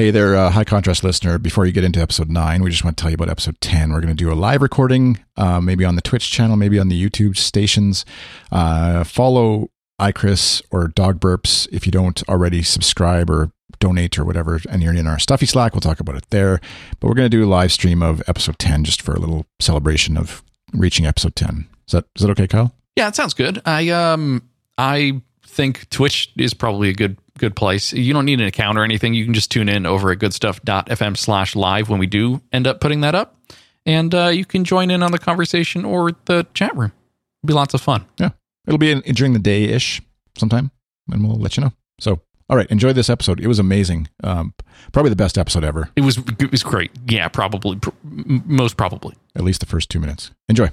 Hey there, uh, high contrast listener. Before you get into episode nine, we just want to tell you about episode 10. We're going to do a live recording, uh, maybe on the Twitch channel, maybe on the YouTube stations. Uh, follow iChris or Dog Burps if you don't already subscribe or donate or whatever, and you're in our stuffy Slack. We'll talk about it there. But we're going to do a live stream of episode 10 just for a little celebration of reaching episode 10. Is that, is that okay, Kyle? Yeah, it sounds good. I um I think Twitch is probably a good good place. You don't need an account or anything. You can just tune in over at goodstuff.fm slash live when we do end up putting that up. And uh, you can join in on the conversation or the chat room. It'll be lots of fun. Yeah. It'll be in, during the day ish sometime, and we'll let you know. So, all right, enjoy this episode. It was amazing. Um, probably the best episode ever, It was it was great. Yeah, probably pr- most probably. at least the first two minutes. Enjoy.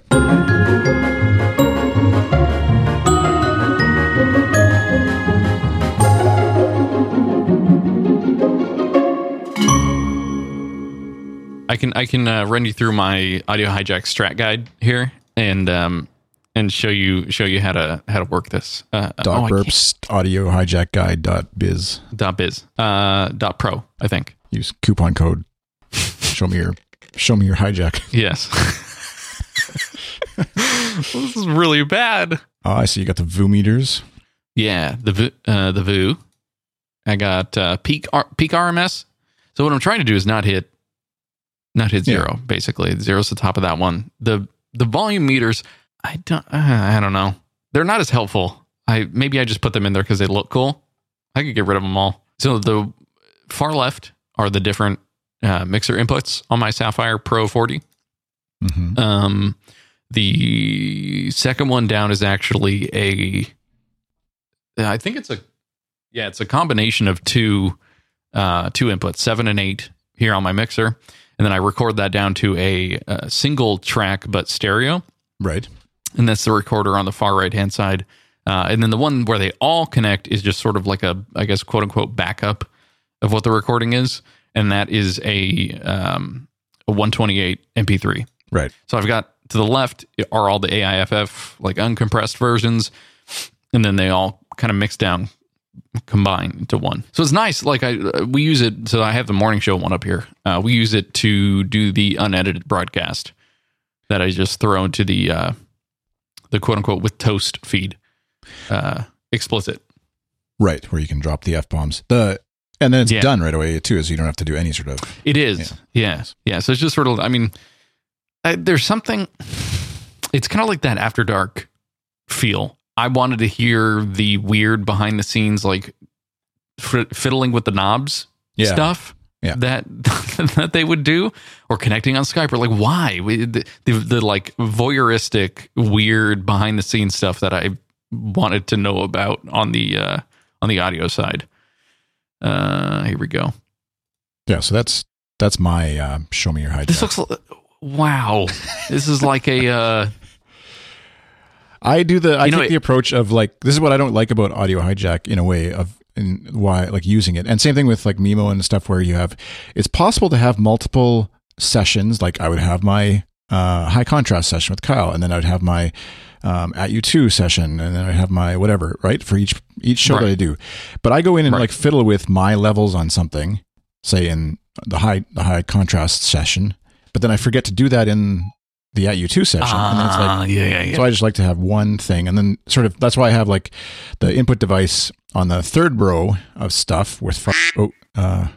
Can I can uh, run you through my audio hijack strat guide here and um and show you show you how to how to work this. Uh, oh, I can't- burps audio hijack guide dot biz. dot biz uh dot pro I think. Use coupon code. show me your show me your hijack. Yes. this is really bad. Oh, I see you got the VU meters. Yeah, the V- uh, the VU. I got uh, peak R- peak RMS. So what I'm trying to do is not hit not hit Yeah. zero. Basically, zero's the top of that one. The the volume meters. I don't. Uh, I don't know. They're not as helpful. I maybe I just put them in there because they look cool. I could get rid of them all. So the far left are the different uh, mixer inputs on my Saffire Pro 40. hmm Um, the second one down is actually a, I think it's a, yeah, it's a combination of two, uh, two inputs, seven and eight here on my mixer, and then I record that down to a, uh single track but stereo, Right. and that's the recorder on the far right hand side. Uh, and then the one where they all connect is just sort of like a, I guess, quote unquote, backup of what the recording is, and that is a um, a 128 MP3. Right. So I've got to the left are all the AIFF like uncompressed versions, and then they all kind of mix down, combine into one. So it's nice. Like I uh, we use it. So I have the morning show one up here. Uh, we use it to do the unedited broadcast that I just throw into the uh, the quote unquote with toast feed, uh, explicit. Right. Where you can drop the f bombs. The and then it's Yeah. done right away too, so you don't have to do any sort of. It is. Yeah. Yeah. So it's just sort of, I mean, I, there's something, it's kind of like that after dark feel. I wanted to hear the weird behind the scenes, like f- fiddling with the knobs Yeah. stuff. Yeah. That that they would do, or connecting on Skype, or like why the, the the like voyeuristic, weird behind the scenes stuff that I wanted to know about on the uh, on the audio side. Uh, here we go. Yeah. So that's that's my uh, show me your hijack. This looks wow. this is like a uh, I do the I You know, take the approach of like this is what I don't like about audio hijack in a way of and why like using it. And same thing with like Mimo and stuff where you have it's possible to have multiple sessions. Like I would have my uh, high contrast session with Kyle, and then I'd have my um, at you two session, and then I'd have my whatever right for each each show that I do. But I go in and Right. like fiddle with my levels on something, say in the high the high contrast session, but then I forget to do that in the at you two session, and then it's like ah, yeah, yeah, yeah. so I just like to have one thing, and then sort of that's why I have like the input device on the third row of stuff with fu- oh uh,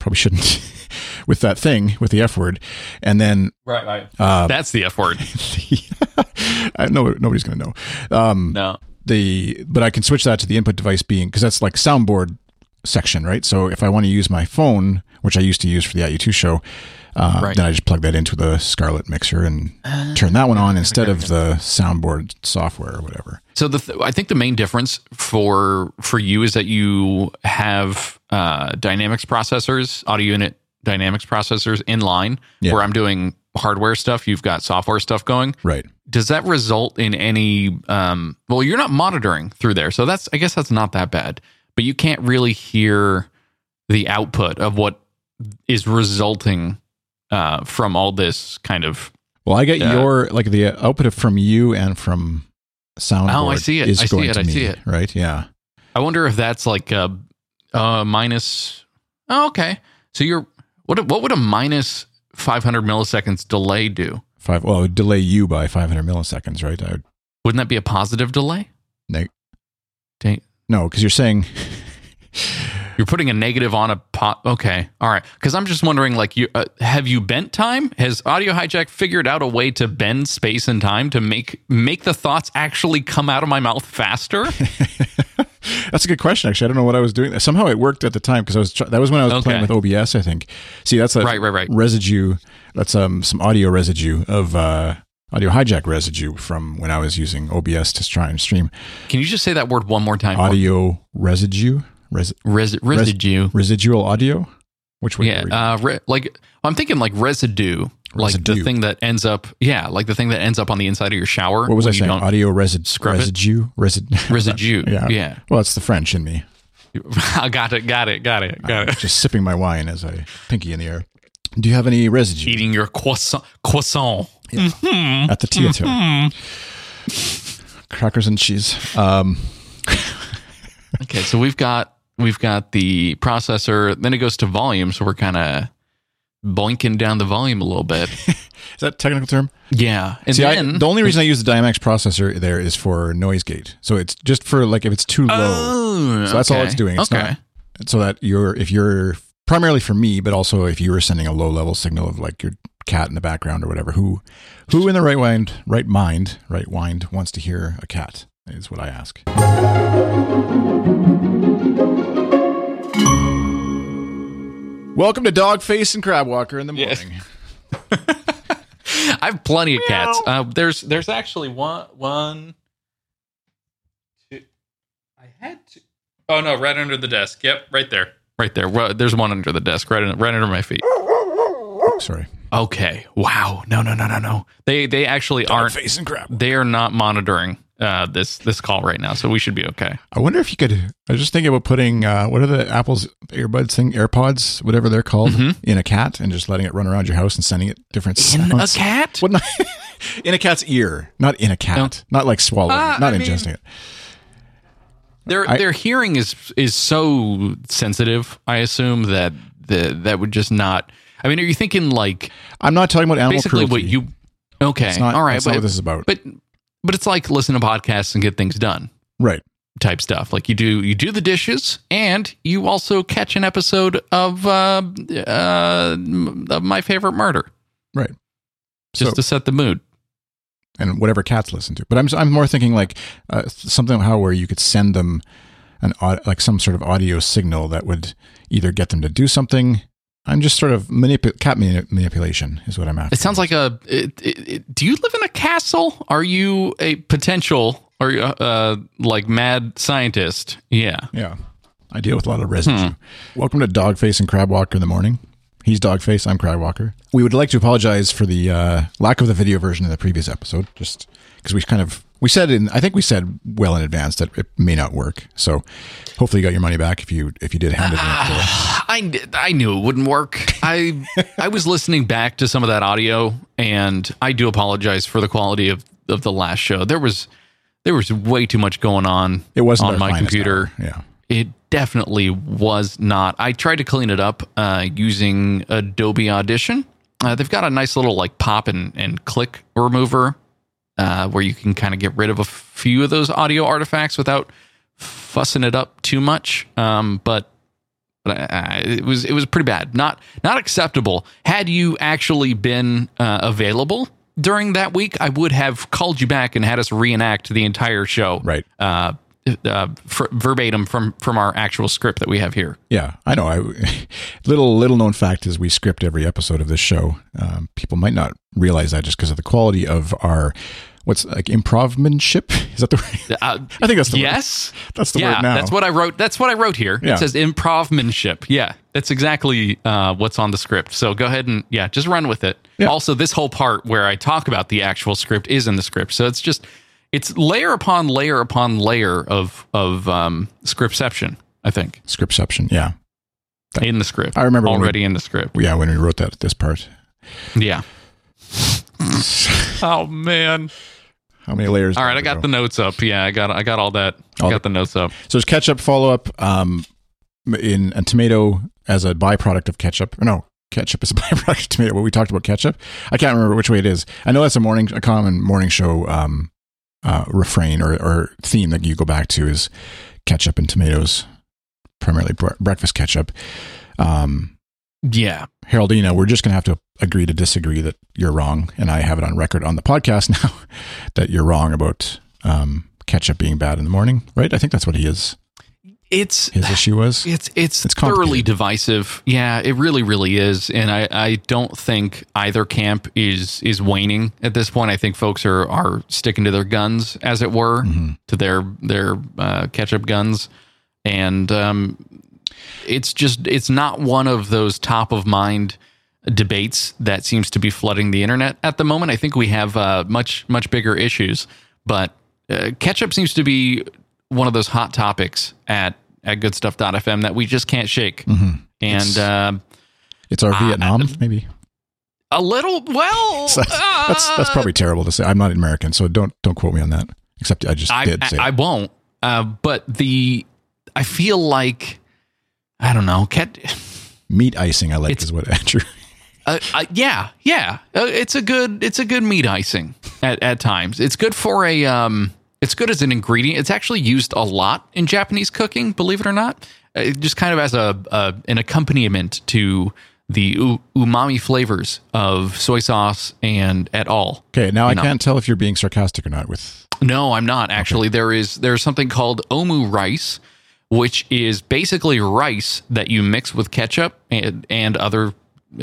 probably shouldn't with that thing with the F word, and then right, right. uh, That's the F word. I know nobody's gonna know um, No, the but I can switch that to the input device being because that's like soundboard section, right? So if I want to use my phone, which I used to use for the IU2 show, uh, Right. then I just plug that into the Scarlett mixer and turn that one on instead of the soundboard software or whatever. So the th- I think the main difference for for you is that you have uh, dynamics processors, audio unit dynamics processors in line. Yeah. Where I'm doing hardware stuff, you've got software stuff going. Right. Does that result in any? Um, well, you're not monitoring through there, so that's I guess that's not that bad. But you can't really hear the output of what is resulting uh, from all this kind of. Well, I get Yeah. your like the output from you and from sound. Oh, I see it. I see it. I me, see it. Right. Yeah. I wonder if that's like uh, uh minus. Oh, okay. So you're what? What would a minus 500 milliseconds delay do? Five. Well, it would delay you by 500 milliseconds, right? I would, Wouldn't that be a positive delay? neg- no, because you're saying You're putting a negative on a pot. Okay, all right. Because I'm just wondering, like, you uh, have you bent time? Has Audio Hijack figured out a way to bend space and time to make make the thoughts actually come out of my mouth faster? that's a good question. Actually, I don't know what I was doing. Somehow it worked at the time because I was try- that was when I was playing with OBS. I think. See, that's a Right, right, right. residue. That's um some audio residue of uh audio hijack residue from when I was using OBS to try and stream Can you just say that word one more time? audio residue. Res- Res- residue. residual audio. Which one? yeah, uh, re- like I'm thinking like residue, like Residue. the thing that ends up. Yeah, like the thing that ends up on the inside of your shower. what was I saying? Audio resi- scrub residue. Resid- Residue. yeah. yeah. Well, it's the French in me. I got it. Got it. Got it. Got it. Just sipping my wine as I pinky in the air. Do you have any residue Eating your croissant. Croissant. at the theater? Hmm. Crackers and cheese. Um, Okay, so we've got we've got the processor. Then it goes to volume, so we're kind of boinking down the volume a little bit. is that a technical term? Yeah, and See, then I, the only reason I use the dynamics processor there is for noise gate. So it's just for like if it's too low. Oh, So that's all it's doing. It's okay. not so that you're if you're primarily for me, but also if you were sending a low level signal of like your cat in the background or whatever, who who in the right mind, right mind, right wind wants to hear a cat is what I ask. Welcome to Dog Face and Crabwalker in the Yes. morning. I have plenty of cats. Uh, there's there's actually one one. I had to. Oh no! Right under the desk. Yep, right there. Right there. Well, there's one under the desk, right, right under my feet. Sorry. Okay. Wow. No, no, no, no, no. They they actually aren't. Dogface and Crab. They are not monitoring uh, this this call right now, so we should be okay. I wonder if you could. I was just thinking about putting uh, what are the Apple's earbuds thing, AirPods, whatever they're called, in a cat and just letting it run around your house and sending it different In a cat? What not, in a cat's ear, not in a cat, not like swallowing, it, not I mean- ingesting it. Their I- their hearing is is so sensitive. I assume that the that would just not. I mean, are you thinking like I'm not talking about animal basically cruelty. what you? Okay, not, all right, that's not but what this is about. but but it's like listen to podcasts and get things done right. type stuff. Like you do you do the dishes and you also catch an episode of uh, uh, of my favorite murder Right. just So- to set the mood. and whatever cats listen to. But I'm I'm more thinking like uh, something how where you could send them an like some sort of audio signal that would either get them to do something. I'm just sort of manipu- cat mani- manipulation is what I'm after. It sounds like a. It, it, it- do you live in a castle? Are you a potential or you, uh, like mad scientist? Yeah. yeah. I deal with a lot of residue. Hmm. Welcome to Dogface and Crabwalker in the morning. He's Dogface. I'm Crabwalker. We would like to apologize for the uh, lack of the video version in the previous episode, just because we kind of we said in I think we said well in advance that it may not work. So hopefully you got your money back if you if you did hand it in. I, I knew it wouldn't work. I I was listening back to some of that audio, and I do apologize for the quality of, of the last show. There was there was way too much going on. It wasn't on my computer. hour. Yeah. It definitely was not. I tried to clean it up uh, using Adobe Audition. Uh, they've got a nice little like pop and, and click remover uh, where you can kind of get rid of a few of those audio artifacts without fussing it up too much. Um, but but I, I, it was it was pretty bad. Not not acceptable. Had you actually been uh, available during that week, I would have called you back and had us reenact the entire show Right. uh, uh, fr- verbatim from from our actual script that we have here. Yeah, I know. I little little known fact is we script every episode of this show. Um, people might not realize that just because of the quality of our what's like improvementship. Is that the word? Uh, I think that's the yes, word. That's the yeah, word now. that's what I wrote. That's what I wrote here. Yeah. It says improvmanship. Yeah, that's exactly uh, what's on the script. So go ahead and yeah, just run with it. Yeah. Also, this whole part where I talk about the actual script is in the script. So it's just it's layer upon layer upon layer of of um, scriptception. I think scriptception. Yeah, in the script. I remember when we- already in the script. yeah. When we wrote that this part, Yeah. oh man. How many layers? All right, I got go? the notes up. Yeah, I got I got all that. I got the notes up. So there's ketchup follow up. Um, in a tomato as a byproduct of ketchup. No, ketchup is a byproduct of tomato. What we talked about ketchup. I can't remember which way it is. I know that's a morning, a common morning show um, uh, refrain or, or theme that you go back to is ketchup and tomatoes, primarily bre- breakfast ketchup. Um, Yeah. Haroldina, we're just going to have to agree to disagree that you're wrong, and I have it on record on the podcast now that you're wrong about um, ketchup being bad in the morning. Right? I think that's what he is. It's His issue was. It's it's, It's thoroughly divisive. Yeah, it really, really is. And I, I don't think either camp is is waning at this point. I think folks are are sticking to their guns, as it were, to their their uh, ketchup guns, and um, it's just it's not one of those top of mind debates that seems to be flooding the internet at the moment. I think we have uh, much much bigger issues, but uh, ketchup seems to be one of those hot topics at at goodstuff.fm that we just can't shake. And It's- uh, It's our Vietnam, maybe. a little well, So that's, that's that's uh, probably terrible to say. I'm not an American, so don't don't quote me on that. Except I just I, did say. I, I won't. Uh, but the I feel like I don't know. Ket, meat icing. I like It's- is what Andrew. Uh, uh, yeah, yeah. Uh, it's a good it's a good meat icing at, at times. It's good for a um. It's good as an ingredient. It's actually used a lot in Japanese cooking, believe it or not. Uh, just kind of as a, a an accompaniment to the u- umami flavors of soy sauce and at all. Okay, now I can't tell if you're being sarcastic or not. With No, I'm not actually. There is there's something called omu rice, which is basically rice that you mix with ketchup and and other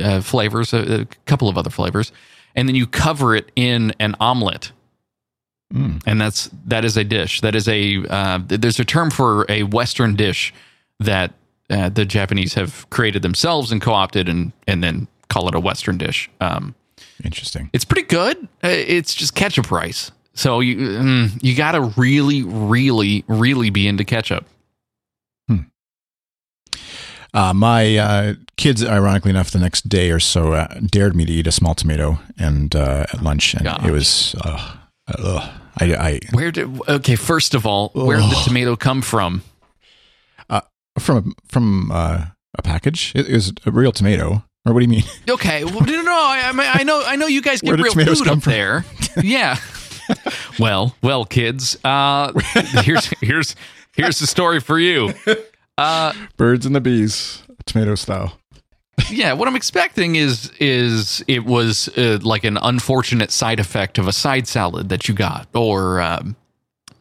uh, flavors, a, a couple of other flavors, and then you cover it in an omelet. Mm. And that's that is a dish. That is a uh, there's a term for a Western dish that uh, the Japanese have created themselves and co-opted and and then call it a Western dish. Um, interesting. it's pretty good. Uh, It's just ketchup rice. So you mm, you got to really, really, really be into ketchup. Uh, my uh, kids, ironically enough, the next day or so, uh, dared me to eat a small tomato and uh, at lunch, and Gosh. it was. Uh, ugh. I, I Where did okay? First of all, where did the tomato come from? from from uh, a package. It, it was a real tomato. Or what do you mean? Okay, well, no, no, I, I know, I know, you guys get real food up from? there. yeah. well, well, kids, uh, here's here's here's the story for you. Uh, Birds and the bees, tomato style. yeah, what I'm expecting is is it was uh, like an unfortunate side effect of a side salad that you got, or um,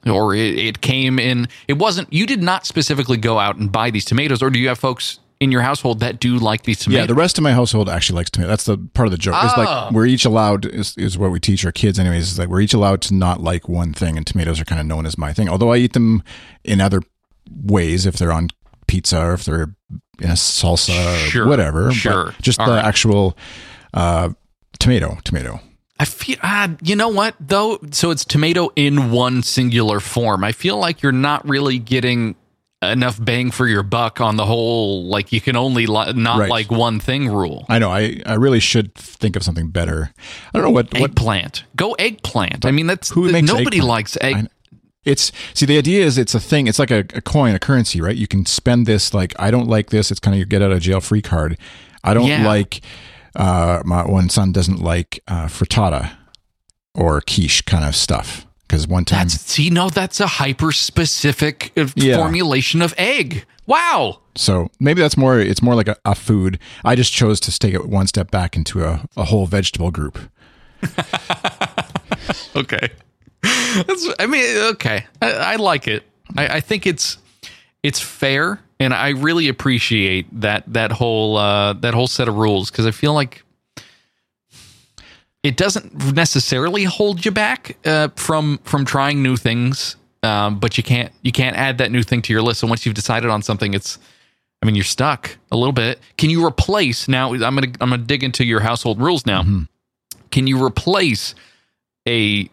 or it, it came in. It wasn't. You did not specifically go out and buy these tomatoes, or do you have folks in your household that do like these tomatoes? Yeah, the rest of my household actually likes tomato. That's the part of the joke. It's Oh. like we're each allowed is, is what we teach our kids anyways, is that we're each allowed to not like one thing and tomatoes are kind of known as my thing. Although I eat them in other ways if they're on pizza or if they're in a salsa Sure, or whatever. sure. Just All the right. actual uh, tomato, tomato. I feel, uh, you know what though? So it's tomato in one singular form. I feel like you're not really getting enough bang for your buck on the whole. Like you can only li- not Right. like one thing rule. I know. I, I really should think of something better. I don't know what, what Eggplant, go eggplant. I mean, that's Who makes nobody eggplant? likes egg. It's see the idea is it's a thing. It's like a, a coin, a currency, right? You can spend this like I don't like this. It's kind of your get out of jail free card. I don't Yeah. like. Uh, my one son doesn't like uh, frittata or quiche kind of stuff because one time That's see, no, that's a hyper specific Yeah. formulation of egg. Wow. so maybe that's more. It's more like a, a food. I just chose to take it one step back into a, a whole vegetable group. Okay. That's, I mean, okay. I, I like it. I, I think it's it's fair, and I really appreciate that that whole uh, that whole set of rules because I feel like it doesn't necessarily hold you back uh, from from trying new things, um, but you can't you can't add that new thing to your list. So once you've decided on something, it's I mean, you're stuck a little bit. Can you replace now? I'm gonna I'm gonna dig into your household rules now. Can you replace a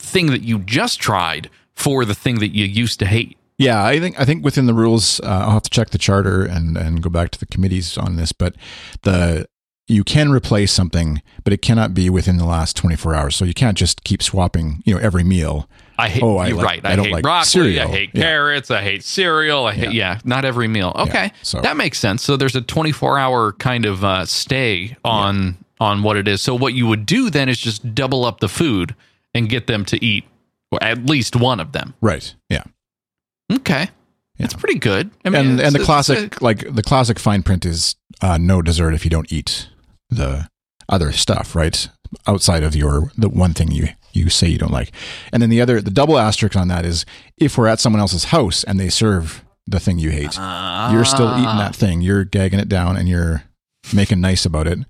thing that you just tried for the thing that you used to hate? Yeah, I think I think within the rules, uh, I'll have to check the charter and and go back to the committees on this. But the you can replace something, but it cannot be within the last 24 hours. So you can't just keep swapping, you know, every meal. I hate. Oh, I like- right. I I, don't hate like broccoli. cereal. I hate Yeah. carrots. I hate cereal. I hate. Yeah, not every meal. Okay, so- that makes sense. So there's a 24 hour kind of uh, stay on on what it is. So what you would do then is just double up the food and get them to eat at least one of them. Right. Yeah. Okay, It's pretty good. I mean, and and the classic like the classic fine print is uh, no dessert if you don't eat the other stuff right outside of your the one thing you you say you don't like and then the other the double asterisk on that is if we're at someone else's house and they serve the thing you hate you're still eating Ah. that thing you're gagging it down and you're making nice about it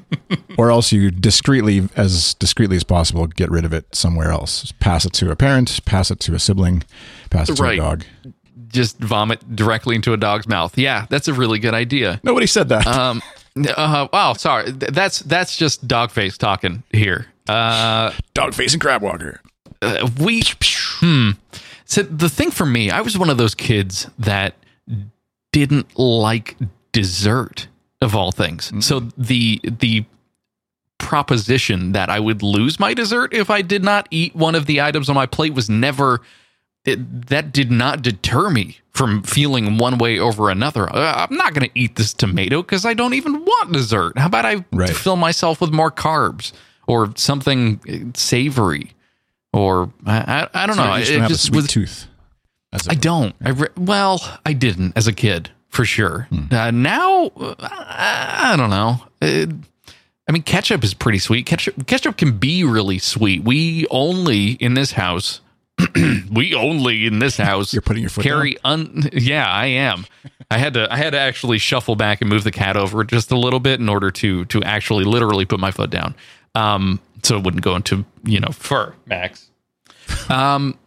or else you discreetly as discreetly as possible get rid of it somewhere else pass it to a parent pass it to a sibling pass it to a dog just vomit directly into a dog's mouth. Yeah, that's a really good idea. nobody said that Um, uh, wow, sorry. That's that's just Dogface talking here. Uh, dog face and crab walker uh, we hmm. So the thing for me, I was one of those kids that didn't like dessert of all things. So the the proposition that I would lose my dessert if I did not eat one of the items on my plate was never it, that did not deter me from feeling one way over another. Uh, I'm not going to eat this tomato because I don't even want dessert. How about I Right. fill myself with more carbs or something savory? Or I, I, I don't know. you just It don't have a just sweet was- tooth. As a- I don't. I re- well, I didn't as a kid for sure. Hmm. Uh, now, uh, I, don't know. Uh, I mean, ketchup is pretty sweet. Ketchup, ketchup can be really sweet. We only in this house, we only in this house. You're putting your foot carry un. Yeah, I am. I had to. I had to actually shuffle back and move the cat over just a little bit in order to to actually literally put my foot down, um, so it wouldn't go into you know fur, Max. Um,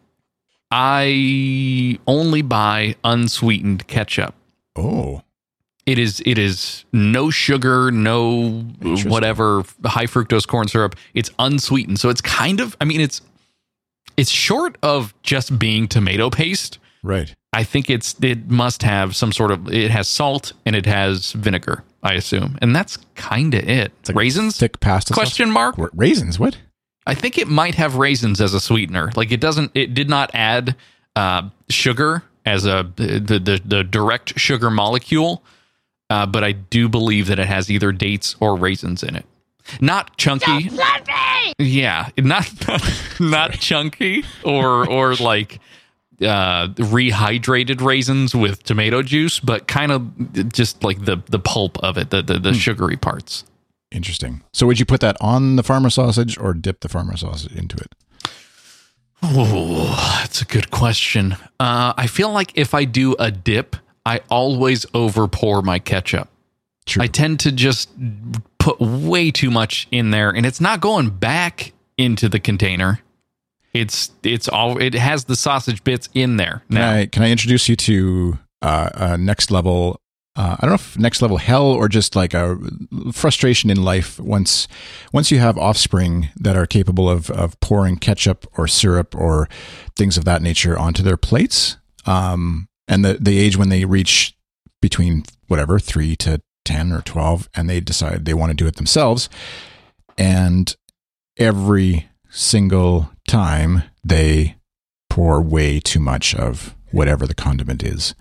I only buy unsweetened ketchup. Oh, It is it is no sugar, no whatever high fructose corn syrup. It's unsweetened, so it's kind of. I mean, it's it's short of just being tomato paste. right. I think it's it must have some sort of it has salt and it has vinegar. I assume, and that's kind of it. raisins? Thick pasta. sauce? Question mark. Ra- Raisins. What? I think it might have raisins as a sweetener. Like it doesn't. It did not add uh, sugar as a the, the the direct sugar molecule, uh, but I do believe that it has either dates or raisins in it. Not chunky. Yeah, not not chunky or or like uh rehydrated raisins with tomato juice, but kind of just like the the pulp of it, the the, the sugary parts. Interesting. So, would you put that on the farmer sausage or dip the farmer sausage into it? Oh, that's a good question. Uh, I feel like if I do a dip, I always over pour my ketchup. True. I tend to just put way too much in there, and it's not going back into the container. It's it's all it has the sausage bits in there Can. I can I introduce you to uh, uh, next level? Uh, I don't know if next level hell or just like a frustration in life. Once once you have offspring that are capable of of pouring ketchup or syrup or things of that nature onto their plates, um, and the the age when they reach between whatever three to ten or twelve, and they decide they want to do it themselves, and every single time they pour way too much of whatever the condiment is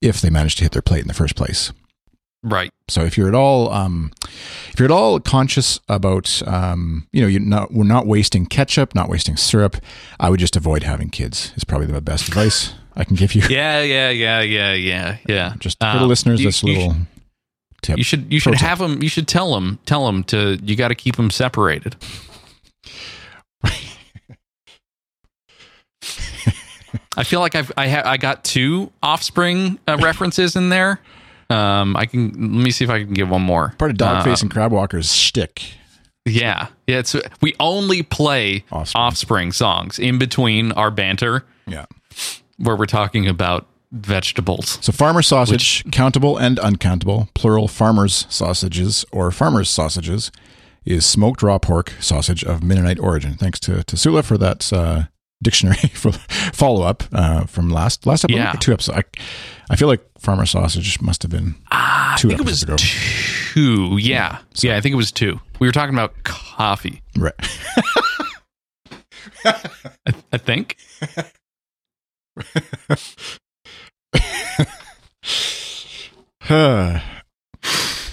if they manage to hit their plate in the first place. Right. So if you're at all, um, if you're at all conscious about, um, you know, you're not, we're not wasting ketchup, not wasting syrup. I would just avoid having kids. Is probably the best advice I can give you. Yeah, yeah, yeah, yeah, yeah, yeah. Just for Uh, the listeners, you- this you little tip. You should you should have them. You should tell them tell them to you got to keep them separated. I feel like I've I ha- I got two offspring uh, references in there. Um, I can let me see if I can give one more. Part of Dogface Uh, and Crabwalker's shtick. Yeah, yeah. It's we only play Offspring. offspring songs in between our banter Yeah. where we're talking about vegetables. So farmer sausage, countable and uncountable, plural farmers sausages or farmers sausages, is smoked raw pork sausage of Mennonite origin. Thanks to, to Sula for that uh, dictionary for follow up uh, from last last episode, Yeah. two episodes. I, I feel like farmer sausage must have been Ah, two I think it was ago. two. Yeah, yeah. I think it was two. We were talking about coffee. Right. I, I think.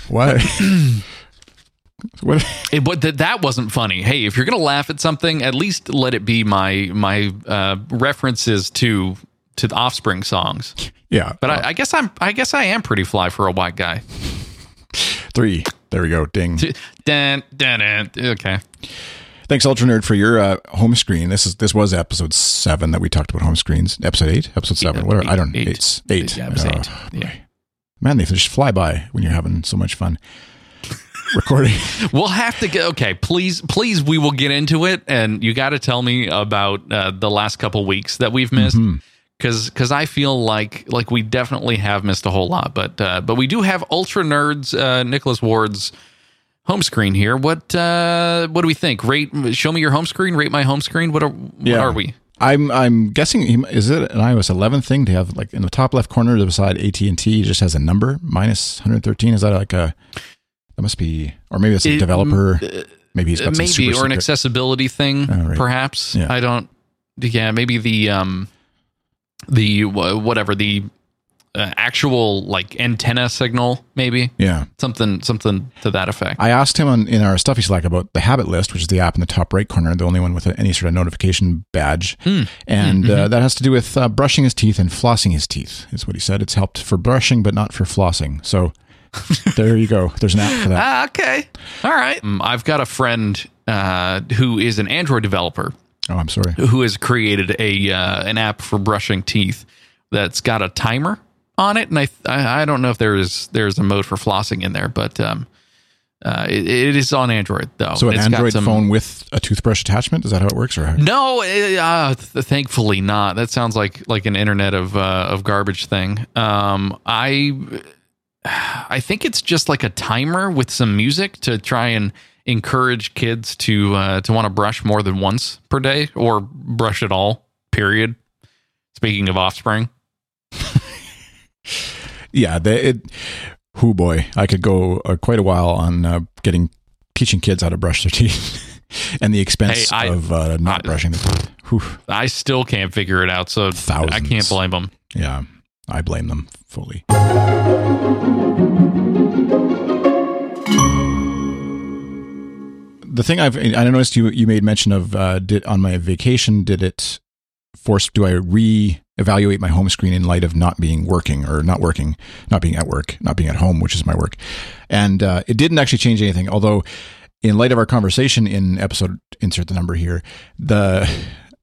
what? what? It, but th- that wasn't funny. Hey, if you're gonna laugh at something, at least let it be my my uh, references to to the Offspring songs. Yeah, But I, I guess I'm I guess I am pretty fly for a white guy. three. There we go. Ding. Dun, dun, dun. Okay. Thanks, Ultra Nerd, for your uh, home screen. This is this was episode seven that we talked about home screens. Episode eight, episode seven, Eight, whatever. I don't. eight. It's eight. Yeah, it was Oh, eight. boy. Yeah. Man, they just fly by when you're having so much fun recording. We'll have to get okay. Please, please, we will get into it, and you got to tell me about uh, the last couple weeks that we've missed, Mm-hmm. because because I feel like like we definitely have missed a whole lot, but uh, but we do have ultra nerds uh, Nicholas Ward's home screen here. What uh, what do we think? Rate, show me your home screen. Rate my home screen. What are what are we? I'm I'm guessing is it an iOS 11 thing to have like in the top left corner beside AT and T just has a number minus 113. Is that like a that must be or maybe it's a It- developer. Maybe he's got some maybe or an secret- accessibility thing, Oh, right. perhaps. Yeah. I don't. Yeah, maybe the um, the whatever the uh, actual like antenna signal, maybe Yeah. something something to that effect. I asked him on, in our stuffy Slack about the habit list, which is the app in the top right corner, the only one with any sort of notification badge. Hmm. And uh, that has to do with uh, brushing his teeth and flossing his teeth, is what he said. It's helped for brushing, but not for flossing. So there you go. There's an app for that. Ah, okay, all right. Um, I've got a friend uh, who is an Android developer Oh, I'm sorry. who has created a uh, an app for brushing teeth that's got a timer on it, and I I, I don't know if there is there's a mode for flossing in there, but um, uh, it, it is on Android though. So an It's got Android some- phone with a toothbrush attachment? Is that how it works? Or how? No, eh, uh, th- thankfully not. That sounds like like an internet of uh, of garbage thing. Um, I I think it's just like a timer with some music to try and encourage kids to uh, to want to brush more than once per day or brush at all. Period. Speaking of offspring, Yeah. They, it, who boy, I could go uh, quite a while on uh, getting teaching kids how to brush their teeth and the expense Hey, I- of uh, not I- brushing their teeth. I still can't figure it out, so I can't blame them. Yeah. I blame them fully. the thing I've I noticed you you made mention of uh, did on my vacation did it force do I re-evaluate my home screen in light of not being working or not working not being at work not being at home which is my work and uh, it didn't actually change anything although in light of our conversation in episode insert the number here the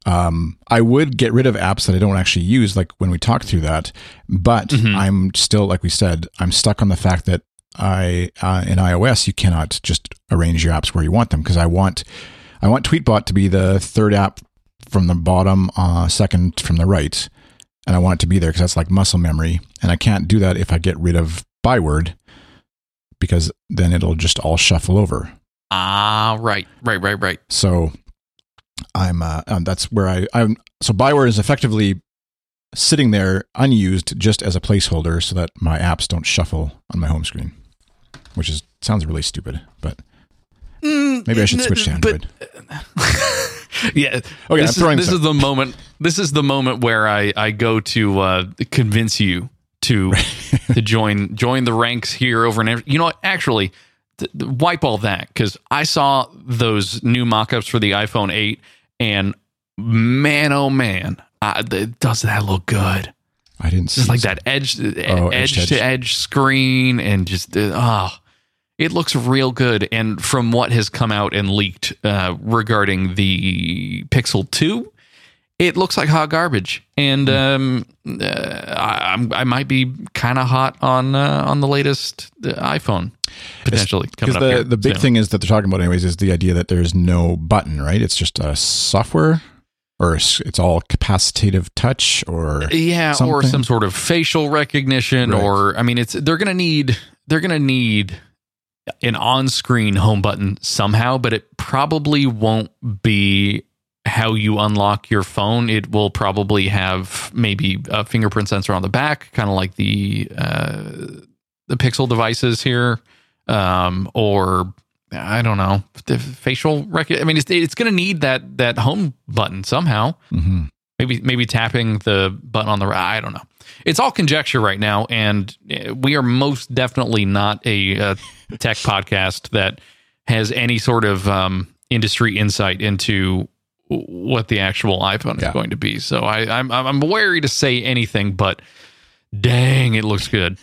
um, I would get rid of apps that I don't actually use, like when we talked through that. But I'm still, like we said, I'm stuck on the fact that I uh, in iOS you cannot just arrange your apps where you want them because I want I want Tweetbot to be the third app from the bottom, uh, second from the right, and I want it to be there because that's like muscle memory, and I can't do that if I get rid of Byword because then it'll just all shuffle over. Ah, right, right, right, right. So I'm uh, um, that's where I I'm so Byword is effectively sitting there unused just as a placeholder so that my apps don't shuffle on my home screen, which is sounds really stupid, but maybe I should switch to Mm, but- Android. yeah. Okay, this is, this is the moment. This is the moment where I I go to uh, convince you to to join join the ranks here over and you know what? Actually, th- th- wipe all that because I saw those new mock-ups for the iPhone 8 and man oh man, uh, th- does that look good? I didn't see Just like that edge Oh, edge edge to edge screen and just uh, oh it looks real good and from what has come out and leaked uh, regarding the pixel 2 it looks like hot garbage and Hmm. um, uh, I, I'm, I might be kind of hot on uh, on the latest uh, iphone potentially coming Because up the, here the big soon. thing is that they're talking about anyways is the idea that there's no button, right? It's just a software or it's all capacitative touch or yeah or some sort of facial recognition Right. or i mean it's they're gonna need they're gonna need an on-screen home button somehow but it probably won't be how you unlock your phone it will probably have maybe a fingerprint sensor on the back kind of like the uh the pixel devices here um or I don't know the facial rec. I mean, it's it's going to need that that home button somehow. hmm Maybe maybe tapping the button on the right. I don't know. It's all conjecture right now, and uh, we are most definitely not a uh, tech podcast that has any sort of um, industry insight into what the actual iPhone is Yeah. going to be. So I, I'm I'm wary to say anything, but dang, it looks good.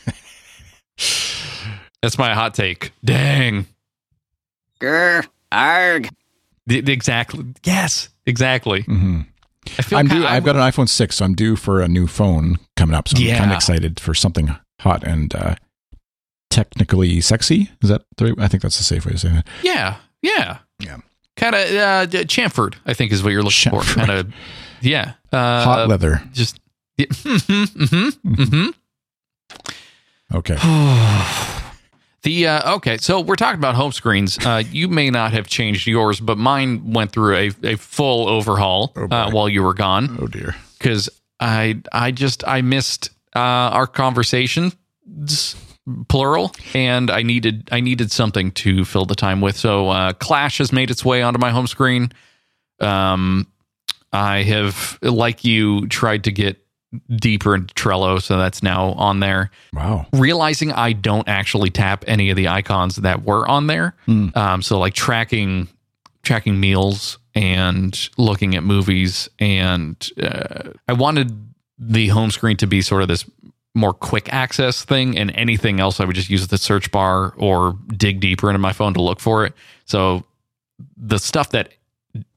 That's my hot take. Dang. Grr, arg. The, the exactly. Yes, exactly. hmm I feel I'm ki- due. I I've got an iPhone six, so I'm due for a new phone coming up. So I'm Yeah. kind of excited for something hot and uh, technically sexy. Is that the right? I think that's the safe way to say that. Yeah, yeah, Yeah. Kind of uh, chamfered, I think, is what you're looking for. Kind of, yeah. Uh, Hot leather. Just. Yeah, mm-hmm, mm-hmm, Okay. mm-hmm. the uh, okay, so we're talking about home screens. Uh, you may not have changed yours, but mine went through a, a full overhaul Oh, uh, while you were gone Oh dear. because I I just I missed uh, our conversation plural and I needed I needed something to fill the time with. So uh, Clash has made its way onto my home screen. Um, I have like you tried to get deeper into Trello, so that's now on there. Wow. Realizing I don't actually tap any of the icons that were on there. Hmm. Um, so like tracking tracking meals and looking at movies and uh, I wanted the home screen to be sort of this more quick access thing and anything else I would just use the search bar or dig deeper into my phone to look for it. So the stuff that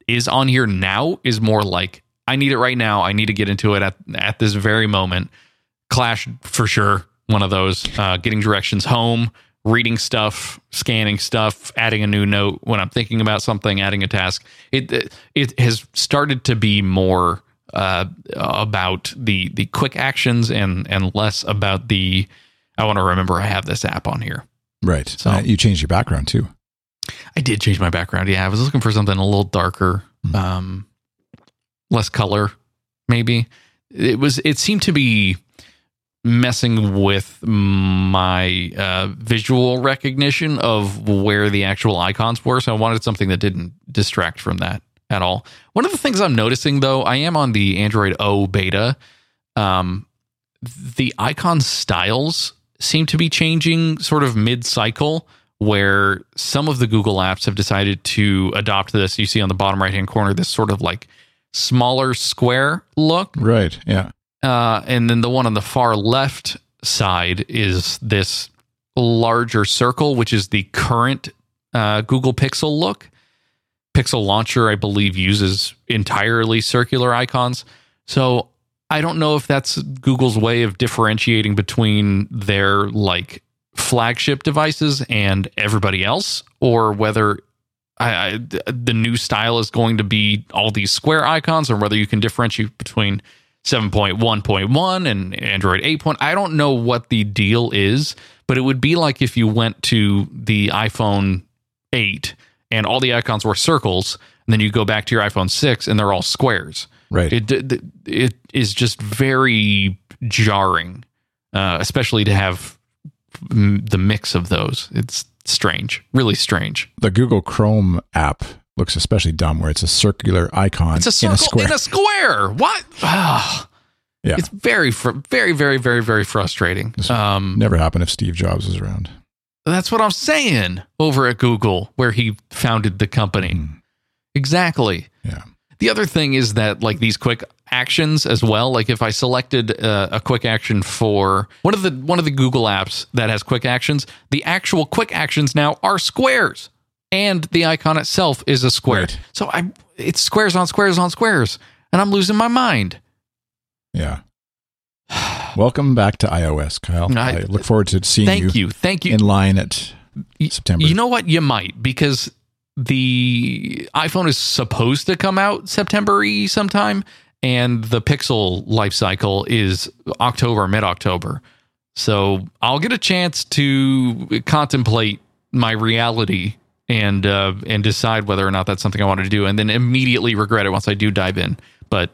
is on here now is more like I need it right now. I need to get into it at at this very moment. Clash for sure, one of those. Uh, getting directions home, reading stuff, scanning stuff, adding a new note when I'm thinking about something, adding a task. It it has started to be more uh, about the the quick actions and and less about the I want to remember I have this app on here. Right. So- Uh, you changed your background too. I did change my background. Yeah, I was looking for something a little darker, Hmm. um, less color, maybe. It was. It seemed to be messing with my uh, visual recognition of where the actual icons were. So I wanted something that didn't distract from that at all. One of the things I'm noticing, though, I am on the Android O beta. Um, the icon styles seem to be changing sort of mid-cycle where some of the Google apps have decided to adopt this. You see on the bottom right hand corner this sort of like smaller square look. Right. Yeah. Uh, and then the one on the far left side is this larger circle, which is the current uh, Google Pixel look. Pixel Launcher, I believe, uses entirely circular icons. So I don't know if that's Google's way of differentiating between their like flagship devices and everybody else, or whether I, I, the new style is going to be all these square icons, or whether you can differentiate between 7.1.1 and Android 8. Point. I don't know what the deal is, but it would be like if you went to the iPhone 8 and all the icons were circles, and then you go back to your iPhone 6 and they're all squares. Right. It it, it is just very jarring, uh, especially to have the mix of those. It's strange, really strange. the Google Chrome app looks especially dumb, where it's a circular icon It's a circle in a square. in a square. What? Ah. Yeah. It's very, fr- very, very, very, very frustrating. Um, Never happened if Steve Jobs was around. That's what I'm saying over at Google, where he founded the company. Mm. Exactly. Yeah. The other thing is that like these quick actions as well. Like if I selected uh, a quick action for one of the one of the Google apps that has quick actions, the actual quick actions now are squares, and the icon itself is a square. Right. So I it's squares on squares on squares, and I'm losing my mind. Yeah. Welcome back to iOS, Kyle. I, I- look forward to seeing Thank you, thank you. in line at Y- September. You know what? You might because the iPhone is supposed to come out September sometime, and the Pixel life cycle is October, mid October. So I'll get a chance to contemplate my reality and uh, and decide whether or not that's something I want to do, and then immediately regret it once I do dive in. But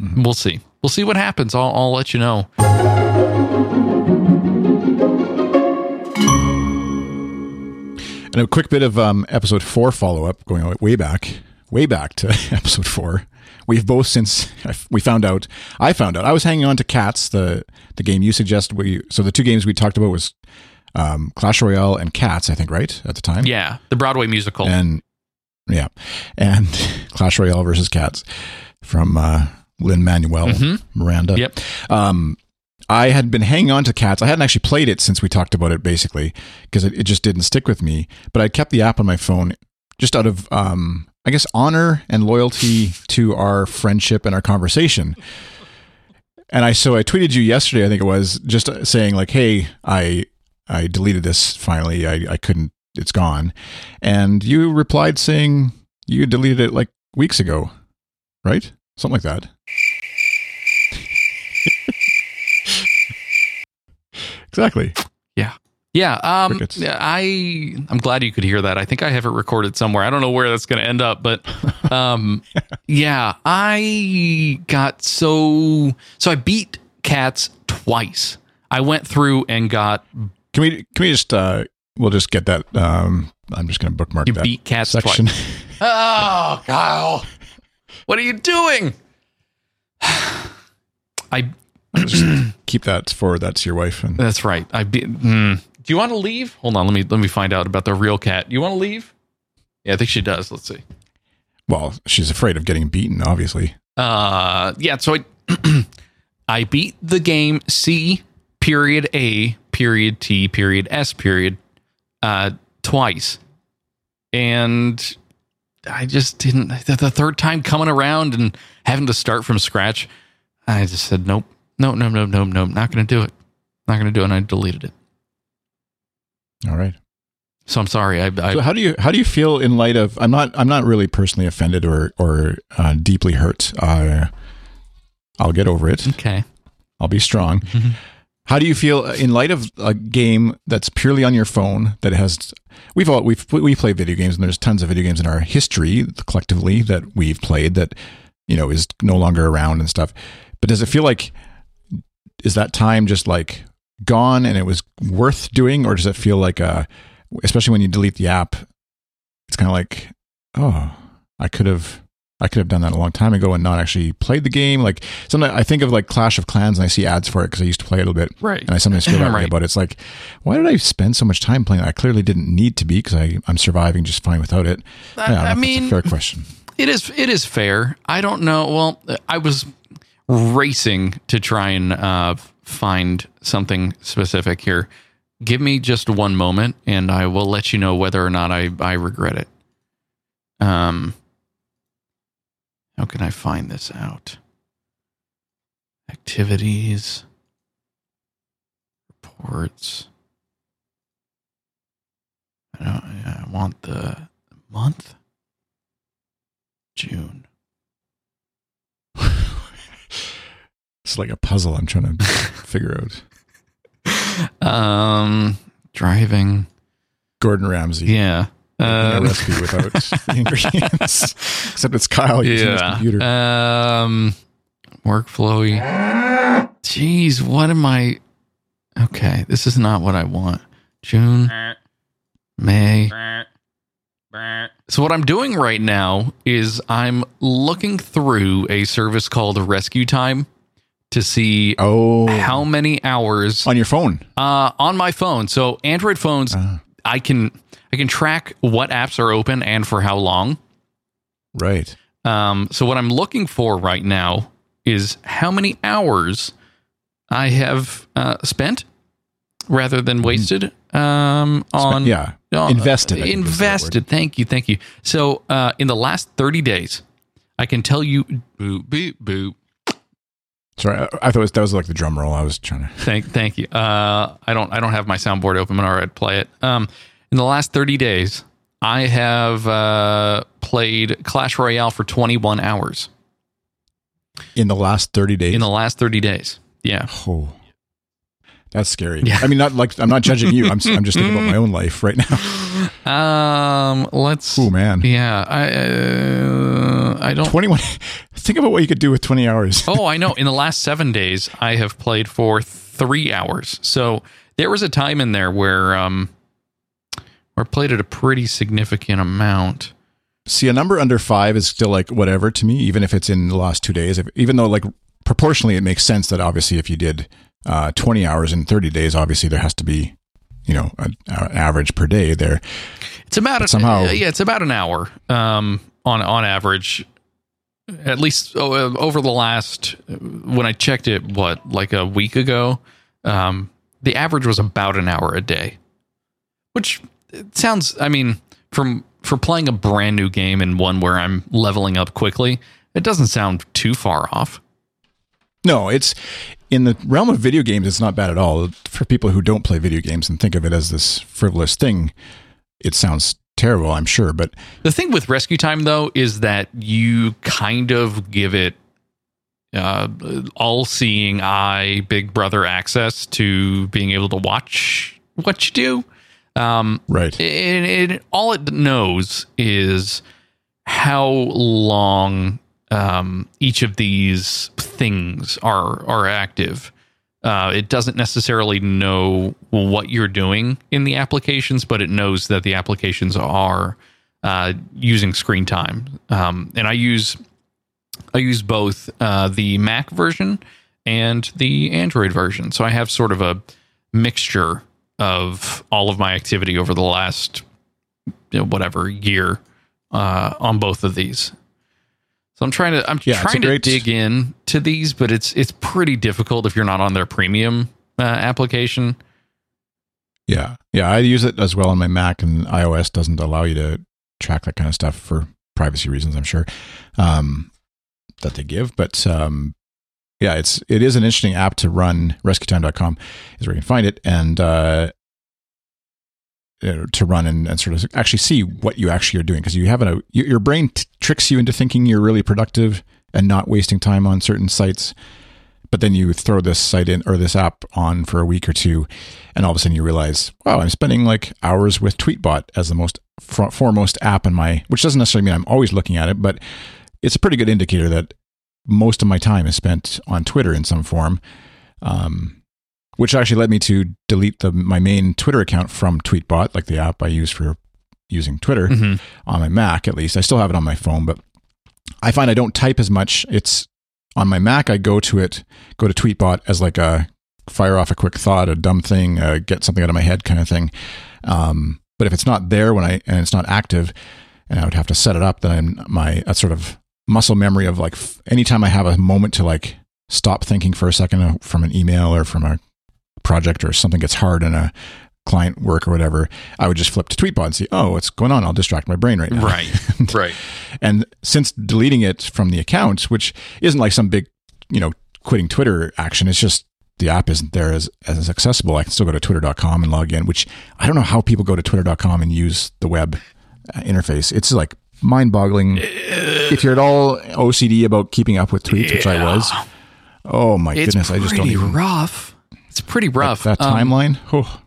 Mhm. we'll see. We'll see what happens. I'll, I'll let you know. And a quick bit of um, episode four follow up, going way back, way back to episode four. We've both since we found out. I found out I was hanging on to Cats, the the game you suggested. We so the two games we talked about was um, Clash Royale and Cats. I think right at the time. Yeah, the Broadway musical. And yeah, and Clash Royale versus Cats from uh, Lin Manuel Miranda. Yep. Um, I had been hanging on to Cats. I hadn't actually played it since we talked about it, basically, because it, it just didn't stick with me. But I kept the app on my phone just out of, um, I guess, honor and loyalty to our friendship and our conversation. And I so I tweeted you yesterday, I think it was, just saying like, "Hey, I I deleted this finally. I I couldn't. It's gone." And you replied saying you deleted it like weeks ago, right? Something like that. Exactly. yeah, Yeah. um. I I'm glad you could hear that. I think I have it recorded somewhere. I don't know where that's going to end up, but um, yeah, I got so so I beat cats twice. I went through and got Can we can we just uh we'll just get that um I'm just going to bookmark you that beat cats section. twice. Oh, Kyle, what are you doing? I just keep that for that's your wife and That's right. I be, hmm. Do you want to leave? Hold on. Let me let me find out about the real cat. You want to leave? Yeah, I think she does. Let's see. well, she's afraid of getting beaten obviously. Uh, yeah. So I I beat the game C period A period T period S period uh twice, and I just didn't. The, the third time coming around and having to start from scratch, I just said nope, no, no, no, no, no, not going to do it. Not going to do it. And I deleted it. All right. So I'm sorry. I, I So how do you how do you feel in light of I'm not I'm not really personally offended or or uh, deeply hurt. Uh, I'll get over it. okay. I'll be strong. Mm-hmm. How do you feel in light of a game that's purely on your phone that has we've all we've we play video games and there's tons of video games in our history collectively that we've played that you know is no longer around and stuff. But does it feel like is that time just like gone and it was worth doing or does it feel like uh especially when you delete the app it's kind of like oh I could have I could have done that a long time ago and not actually played the game. Like sometimes I think of like Clash of Clans and I see ads for it because I used to play it a little bit. Right. And I sometimes feel that way Right. about it. It's like, why did I spend so much time playing? it? I clearly didn't need to be because I'm surviving just fine without it. I- Yeah, I that's mean- a fair question. It is. It is fair. I don't know. Well, I was racing to try and uh, find something specific here. Give me just one moment, and I will let you know whether or not I I regret it. Um, how can I find this out? Activities, reports. I don't. I want the month. June. It's like a puzzle I'm trying to figure out. Um, driving. Gordon Ramsay. Yeah. Um, recipe without the ingredients. Except it's Kyle using his computer. Um, workflowy. Jeez, what am I? Okay, this is not what I want. June, May. So what I'm doing right now is I'm looking through a service called Rescue Time to see oh, how many hours on your phone. uh, on my phone. So Android phones, Ah. I can I can track what apps are open and for how long. Right. Um, so what I'm looking for right now is how many hours I have uh, spent rather than wasted um, on yeah. on- Invested, I think is the word. invested. Thank you, thank you. So uh, in the last 30 days, I can tell you boo boo boo. Sorry, I, thought it was, that was like the drum roll. I was trying to. Thank thank you. Uh, I don't I don't have my soundboard open, or I'd play it. Um, in the last 30 days, I have uh, played Clash Royale for 21 hours. In the last 30 days. In the last 30 days. Yeah. Oh, that's scary. Yeah. I mean, not like I'm not judging you. I'm I'm just thinking about my own life right now. Um, let's. Oh man, Yeah, I uh, I don't. 21. Think about what you could do with 20 hours. oh, I know. In the last seven days, I have played for three hours. So there was a time in there where um or played it a pretty significant amount. See, a number under five is still like whatever to me, even if it's in the last two days. If, even though, like, proportionally, it makes sense that obviously if you did uh, 20 hours in 30 days, obviously there has to be, you know, an average per day there. It's about a, somehow, yeah, it's about an hour um, on on average. At least oh, uh, over the last, when I checked it, what like a week ago, um, the average was about an hour a day, which sounds. I mean, from for playing a brand new game and one where I'm leveling up quickly, it doesn't sound too far off. No, it's in the realm of video games. It's not bad at all for people who don't play video games and think of it as this frivolous thing. It sounds terrible, I'm sure, but the thing with Rescue Time though is that you kind of give it uh, all-seeing eye, Big Brother access to being able to watch what you do. Um, right. And, and all it knows is how long um, each of these things are are active. Uh, it doesn't necessarily know what you're doing in the applications, but it knows that the applications are uh, using screen time. Um, and I use I use both uh, the Mac version and the Android version, so I have sort of a mixture of all of my activity over the last you know, whatever year uh, on both of these. So I'm trying to I'm yeah, trying to dig in to these, but it's it's pretty difficult if you're not on their premium uh, application. Yeah, yeah, I use it as well on my Mac, and iOS doesn't allow you to track that kind of stuff for privacy reasons. I'm sure um, that they give, but um, yeah, it's it is an interesting app to run. RescueTime.com is where you can find it, and uh, to run and, and, sort of actually see what you actually are doing because you have a your brain t- tricks you into thinking you're really productive and not wasting time on certain sites. But then you throw this site in or this app on for a week or two, and all of a sudden you realize, wow, I'm spending like hours with Tweetbot as the most foremost app in my. Which doesn't necessarily mean I'm always looking at it, but it's a pretty good indicator that most of my time is spent on Twitter in some form, um, which actually led me to delete the my main Twitter account from Tweetbot, like the app I use for using Twitter mm-hmm. on my Mac. At least I still have it on my phone, but I find I don't type as much. It's on my Mac. I go to it, go to Tweetbot as like a fire off a quick thought, a dumb thing, uh, get something out of my head kind of thing. Um, but if it's not there when I and it's not active, and I would have to set it up, then my that sort of muscle memory of like anytime I have a moment to like stop thinking for a second uh, from an email or from a project or something gets hard in a client work or whatever, I would just flip to Tweetbot and see, oh, what's going on? I'll distract my brain right now. Right. right. And since deleting it from the account, which isn't like some big, you know, quitting Twitter action, it's just the app isn't there as, as accessible. I can still go to twitter.com and log in, which I don't know how people go to twitter.com and use the web uh, interface. It's like mind boggling. if you're at all OCD about keeping up with tweets, yeah. which I was, oh my it's goodness, I just don't even. rough. It's pretty rough. That, that um, timeline. Oh.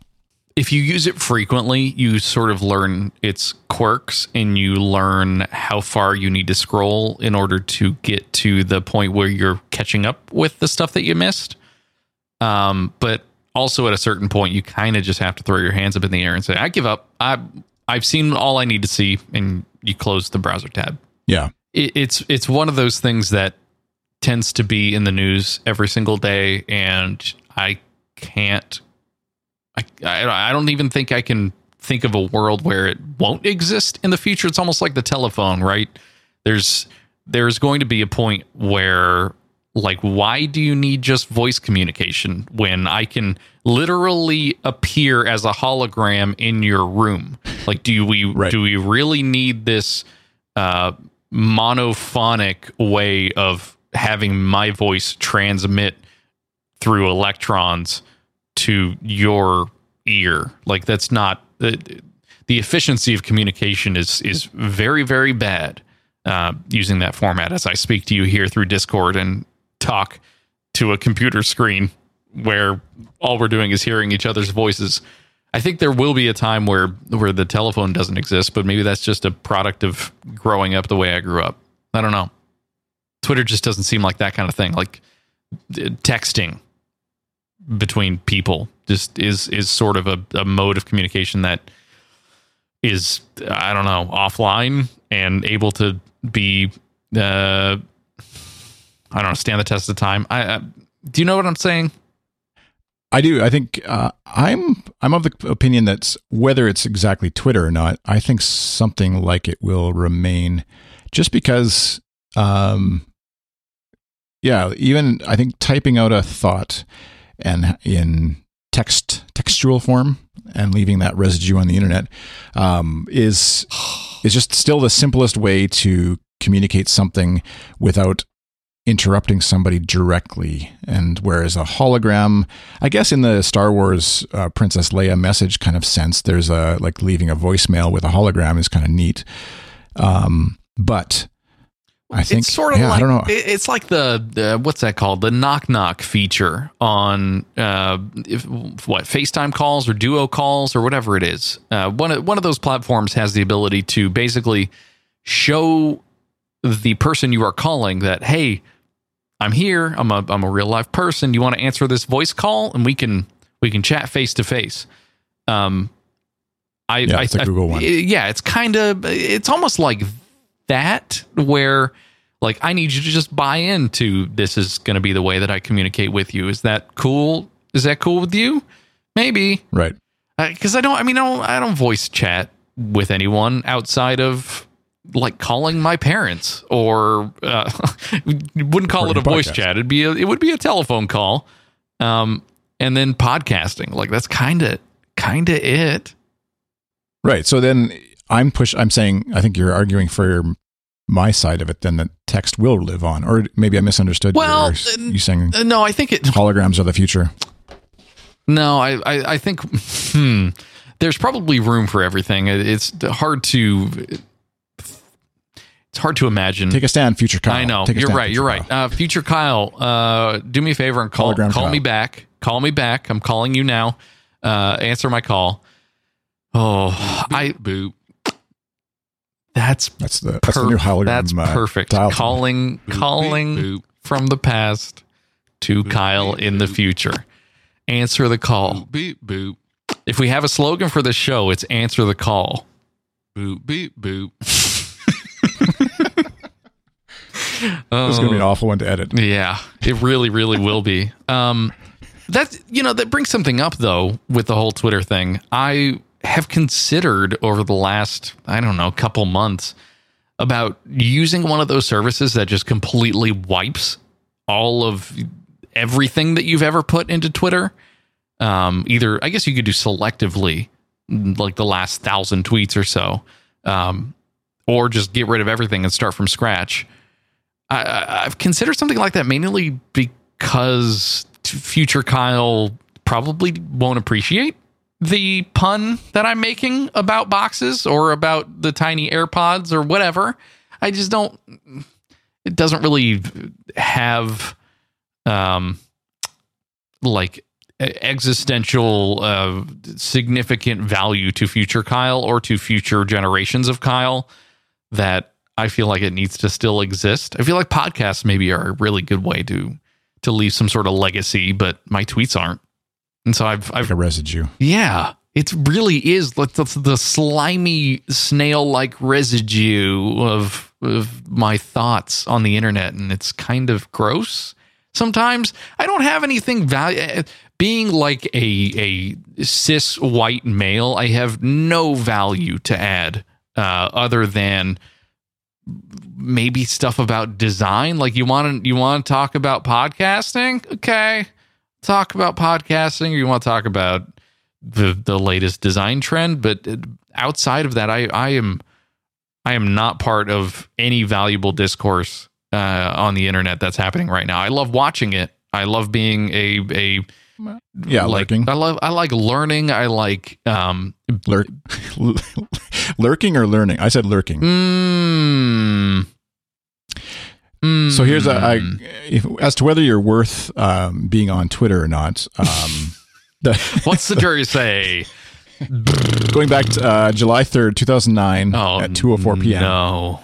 If you use it frequently, you sort of learn its quirks and you learn how far you need to scroll in order to get to the point where you're catching up with the stuff that you missed. Um, but also at a certain point, you kind of just have to throw your hands up in the air and say, "I give up. I I've seen all I need to see," and you close the browser tab. Yeah, it, it's it's one of those things that tends to be in the news every single day, and I can't. I I don't even think I can think of a world where it won't exist in the future. It's almost like the telephone, right? There's there's going to be a point where like why do you need just voice communication when i can literally appear as a hologram in your room like do we right. do we really need this uh, monophonic way of having my voice transmit through electrons to your ear like that's not uh, the efficiency of communication is is very very bad uh, using that format as I speak to you here through Discord and talk to a computer screen where all we're doing is hearing each other's voices. I think there will be a time where where the telephone doesn't exist, but maybe that's just a product of growing up the way I grew up. I don't know. Twitter just doesn't seem like that kind of thing. Like texting between people just is is sort of a, a mode of communication that is I don't know offline and able to be uh, I don't know stand the test of time. I, I do you know what I'm saying? I do. I think uh, I'm I'm of the opinion that whether it's exactly Twitter or not, I think something like it will remain, just because. Um, yeah, even I think typing out a thought and in text textual form and leaving that residue on the internet um, is is just still the simplest way to communicate something without interrupting somebody directly. And whereas a hologram, I guess in the Star Wars uh, Princess Leia message kind of sense, there's a like leaving a voicemail with a hologram is kind of neat. Um, but I think it's sort of yeah, like I don't know. it's like the, the what's that called the knock knock feature on uh, if, what FaceTime calls or Duo calls or whatever it is. Uh, one of one of those platforms has the ability to basically show the person you are calling that hey, I'm here. I'm a I'm a real life person. You want to answer this voice call and we can we can chat face to face. Um, I Yeah, I, it's a I- Google one. yeah, it's kind of it's almost like that where like I need you to just buy into this is going to be the way that I communicate with you. Is that cool? Is that cool with you? Maybe Right. because I don't. I mean, I don't. I don't voice chat with anyone outside of like calling my parents or uh, wouldn't call it a voice podcast. chat. It'd be a, it would be a telephone call, um, and then podcasting. Like that's kind of kind of it. Right. So then I'm push. I'm saying I think you're arguing for my side of it. Then the text will live on, or maybe I misunderstood. Well, you, you saying Uh, no, I think it. holograms are the future. No, I, I, I think hmm, there's probably room for everything. It- It's hard to it's hard to imagine. Take a stand, future Kyle. I know Take you're stand, right. You're right. Uh, future Kyle, uh, do me a favor and call Hologram call me back. Call me back. I'm calling you now. Uh, answer my call. Oh, I boop. That's That's the that's the new hologram. That's uh, perfect. dial. Calling Boop, calling boop. from the past to Boop, Kyle in the future. Answer the call. Boop, beep, boop. If we have a slogan for the show, it's answer the call. Boop, beep, boop. This is going to be an awful one to edit. Yeah, it really, really will be. Um, that you know that brings something up though with the whole Twitter thing. I have considered over the last I don't know couple months about using one of those services that just completely wipes all of everything that you've ever put into Twitter. Um, either I guess you could do selectively, like the last thousand tweets or so, um, or just get rid of everything and start from scratch. I- I've considered something like that mainly because future Kyle probably won't appreciate the pun that I'm making about boxes or about the tiny AirPods or whatever. I just don't. It doesn't really have, um, like existential uh, significant value to future Kyle or to future generations of Kyle that I feel like it needs to still exist. I feel like podcasts maybe are a really good way to to leave some sort of legacy, but my tweets aren't. And so I've I've Like a residue. yeah, it really is like the, the slimy snail like residue of of my thoughts on the internet, and it's kind of gross. Sometimes I don't have anything value. Being like a a cis white male, I have no value to add uh, other than maybe stuff about design. Like you want to you want to talk about podcasting, okay? Talk about podcasting, or you want to talk about the the latest design trend. But outside of that, I I am I am not part of any valuable discourse uh, on the internet that's happening right now. I love watching it. I love being a a Yeah, like lurking. I love I like learning. I like um Lurk, lurking or learning? I said lurking. mm, mm, So here's a, I, if, as to whether you're worth um, being on Twitter or not. Um, the, what's the jury say? going back to uh, July 3rd, 2009 Oh, at 2:04 p.m. No.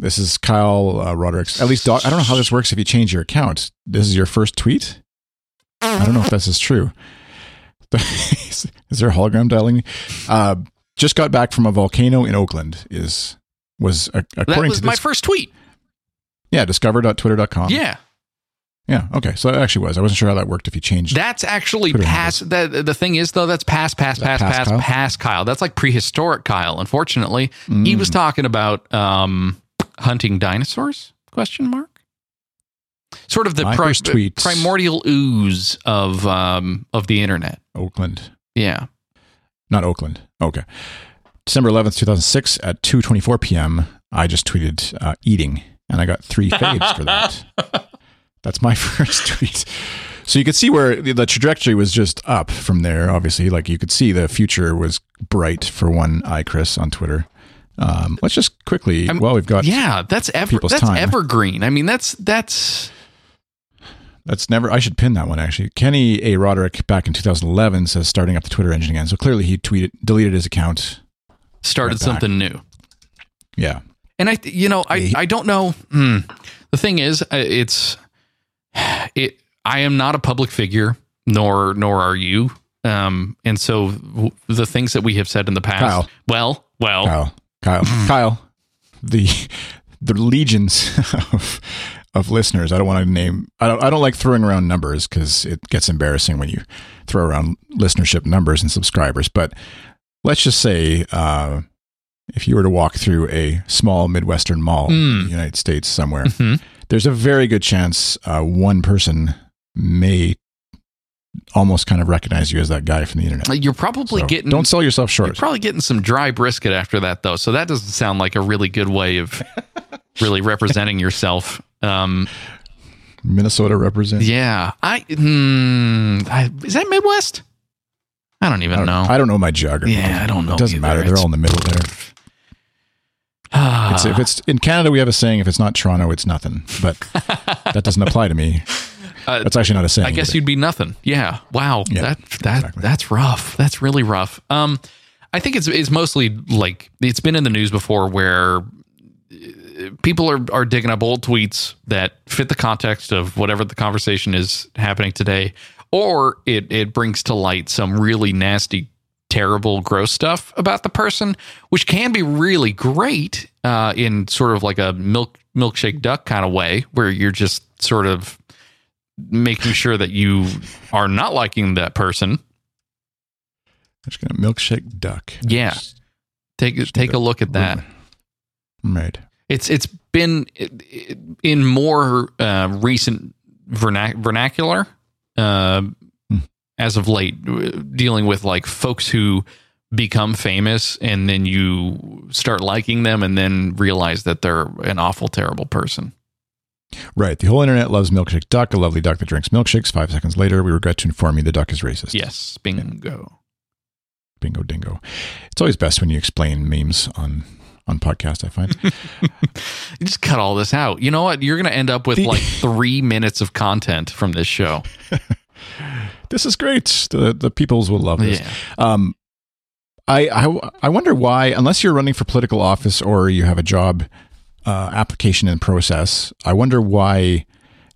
This is Kyle uh, Roderick's. At least, doc, I don't know how this works if you change your account. This is your first tweet. I don't know if this is true. is there a hologram dialing? Uh, just got back from a volcano in Oakland. Is was uh, That according was to my first tweet. Yeah, discover.twitter.com. Yeah. yeah. Okay, so it actually was. I wasn't sure how that worked. If you changed, That's actually Twitter past. That the thing is though, that's past, past, that past, past past, Kyle? past Kyle. That's like prehistoric Kyle. Unfortunately, he Mm. was talking about um, hunting dinosaurs? Question mark. Sort of the pri- tweet- primordial ooze of um, of the internet. Oakland, Yeah. not Oakland. Okay, December eleventh, two thousand six, at two twenty four p.m. I just tweeted uh, eating, and I got three faves for that. That's my first tweet. So you could see where the trajectory was just up from there. Obviously, like you could see the future was bright for one eye, Chris, on Twitter. Um, let's just quickly. I'm- well, we've got Yeah, that's ever that's time. evergreen. I mean, that's that's That's never. I should pin that one actually. Kenny A. Roderick back in 2011 says starting up the Twitter engine again. So clearly he tweeted, deleted his account. started Right something new. Yeah, And I, th- you know, I, I don't know. Hmm. The thing is, uh, it's it. I am not a public figure, nor nor are you. Um, and so w- the things that we have said in the past. Kyle. Well, well, Kyle, Kyle, Kyle. The the legions of of listeners. I don't want to name. I don't. I don't like throwing around numbers because it gets embarrassing when you throw around listenership numbers and subscribers. But let's just say. Uh, if you were to walk through a small Midwestern mall in Mm. the United States somewhere, Mhm. there's a very good chance uh, one person may almost kind of recognize you as that guy from the internet. you're probably So getting don't sell yourself short. You're probably getting some dry brisket after that, though. So that doesn't sound like a really good way of really representing yourself. Um, Minnesota represents. yeah, I, hmm, I is that Midwest? I don't I even don't, know. I don't know my geography. Yeah, I don't know It doesn't either. matter. They're It's- all in the middle there. It's, if it's in Canada, we have a saying: if it's not Toronto, it's nothing. But that doesn't apply to me. Uh, That's actually not a saying. I guess either. you'd be nothing. Yeah. Wow. Yeah, that that exactly. that's rough. That's really rough. Um, I think it's it's mostly like it's been in the news before where uh, people are are digging up old tweets that fit the context of whatever the conversation is happening today, or it it brings to light some really nasty, terrible, gross stuff about the person, which can be really great uh, in sort of like a milk milkshake duck kind of way, where you're just sort of making sure that you are not liking that person. I'm just gonna milkshake duck. Yeah. Just Take Just take a look at that. Right. It's it's been in more uh, recent vernac- vernacular uh. As of late, uh, dealing with like folks who become famous and then you start liking them and then realize that they're an awful terrible person. Right. The whole internet loves milkshake duck, a lovely duck that drinks milkshakes. Five seconds later, we regret to inform you the duck is racist. Yes, bingo. Bingo dingo. It's always best when you explain memes on on podcast, I find. Just cut all this out. You know what? You're going to end up with The- like three minutes of content from this show. this is great. The the peoples will love this. Yeah. Um, I, I I wonder why, unless you're running for political office or you have a job uh, application in process, I wonder why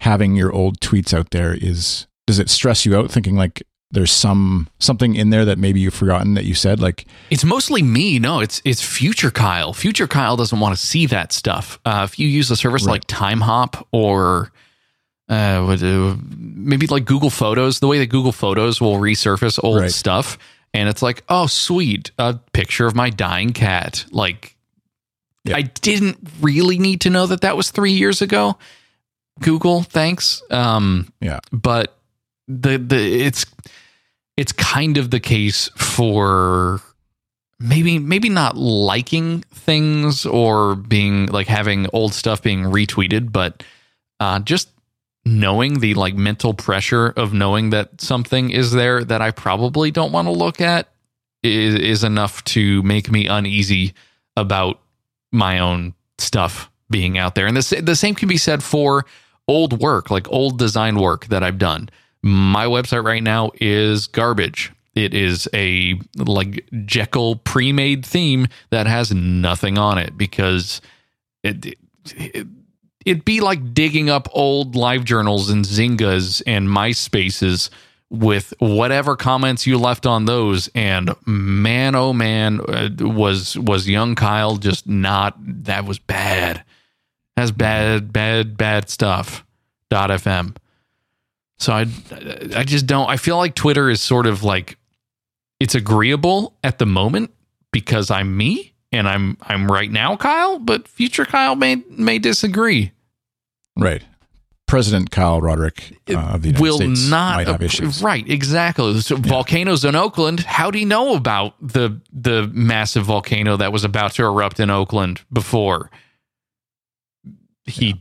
having your old tweets out there is does it stress you out? Thinking like there's some something in there that maybe you've forgotten that you said, like It's mostly me. No, it's it's future Kyle. Future Kyle doesn't want to see that stuff. Uh, if you use a service Right. like TimeHop or uh, uh, maybe like Google Photos, the way that Google Photos will resurface old Right. stuff, and it's like, oh, sweet, a picture of my dying cat. Like, Yeah. I didn't really need to know that that was three years ago. Google, thanks. Um, yeah, but the the it's it's kind of the case for maybe maybe not liking things or being like having old stuff being retweeted but uh just knowing the like mental pressure of knowing that something is there that I probably don't want to look at is, is enough to make me uneasy about my own stuff being out there. And the, the same can be said for old work, like old design work that I've done. My website right now is garbage. It is a like Jekyll pre-made theme that has nothing on it because it, it it'd be like digging up old live journals and Xangas and MySpaces with whatever comments you left on those. And man oh man uh, was was young Kyle just not that was bad. That's bad bad bad stuff. Dot fm so I I just don't I feel like Twitter is sort of like it's agreeable at the moment because I'm me and I'm I'm right now Kyle but future Kyle may may disagree Right. President Kyle Roderick uh, of the United will States not might have issues. right exactly so volcanoes in oakland how do you know about the the massive volcano that was about to erupt in oakland before he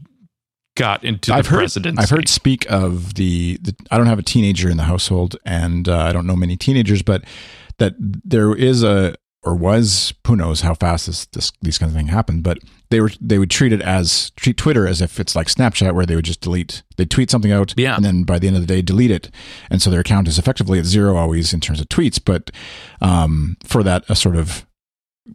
got into I've the heard, presidency I've heard speak of the, the. I don't have a teenager in the household, and uh, I don't know many teenagers, but that there is a or was who knows how fast this, this these kinds of things happen, but they were they would treat it as treat Twitter as if it's like Snapchat, where they would just delete. They tweet something out, Yeah. and then by the end of the day, delete it, and so their account is effectively at zero always in terms of tweets. But um, for that, a sort of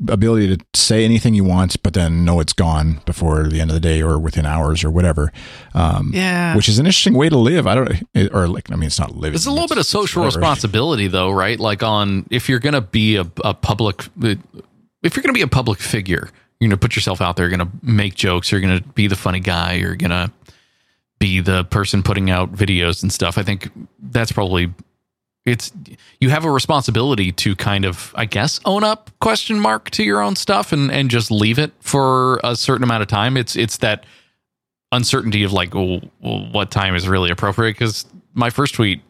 ability to say anything you want, but then know it's gone before the end of the day or within hours or whatever. Um, yeah which is an interesting way to live. I don't, or like, I mean, it's not living. It's a little bit of social responsibility, though, right? Like on if you're going to be a, a public, if you're going to be a public figure, you're going to put yourself out there. You're going to make jokes. You're going to be the funny guy. You're going to be the person putting out videos and stuff. I think that's probably it's you have a responsibility to kind of I guess own up question mark to your own stuff and and just leave it for a certain amount of time. It's it's that uncertainty of like well, what time is really appropriate because my first tweet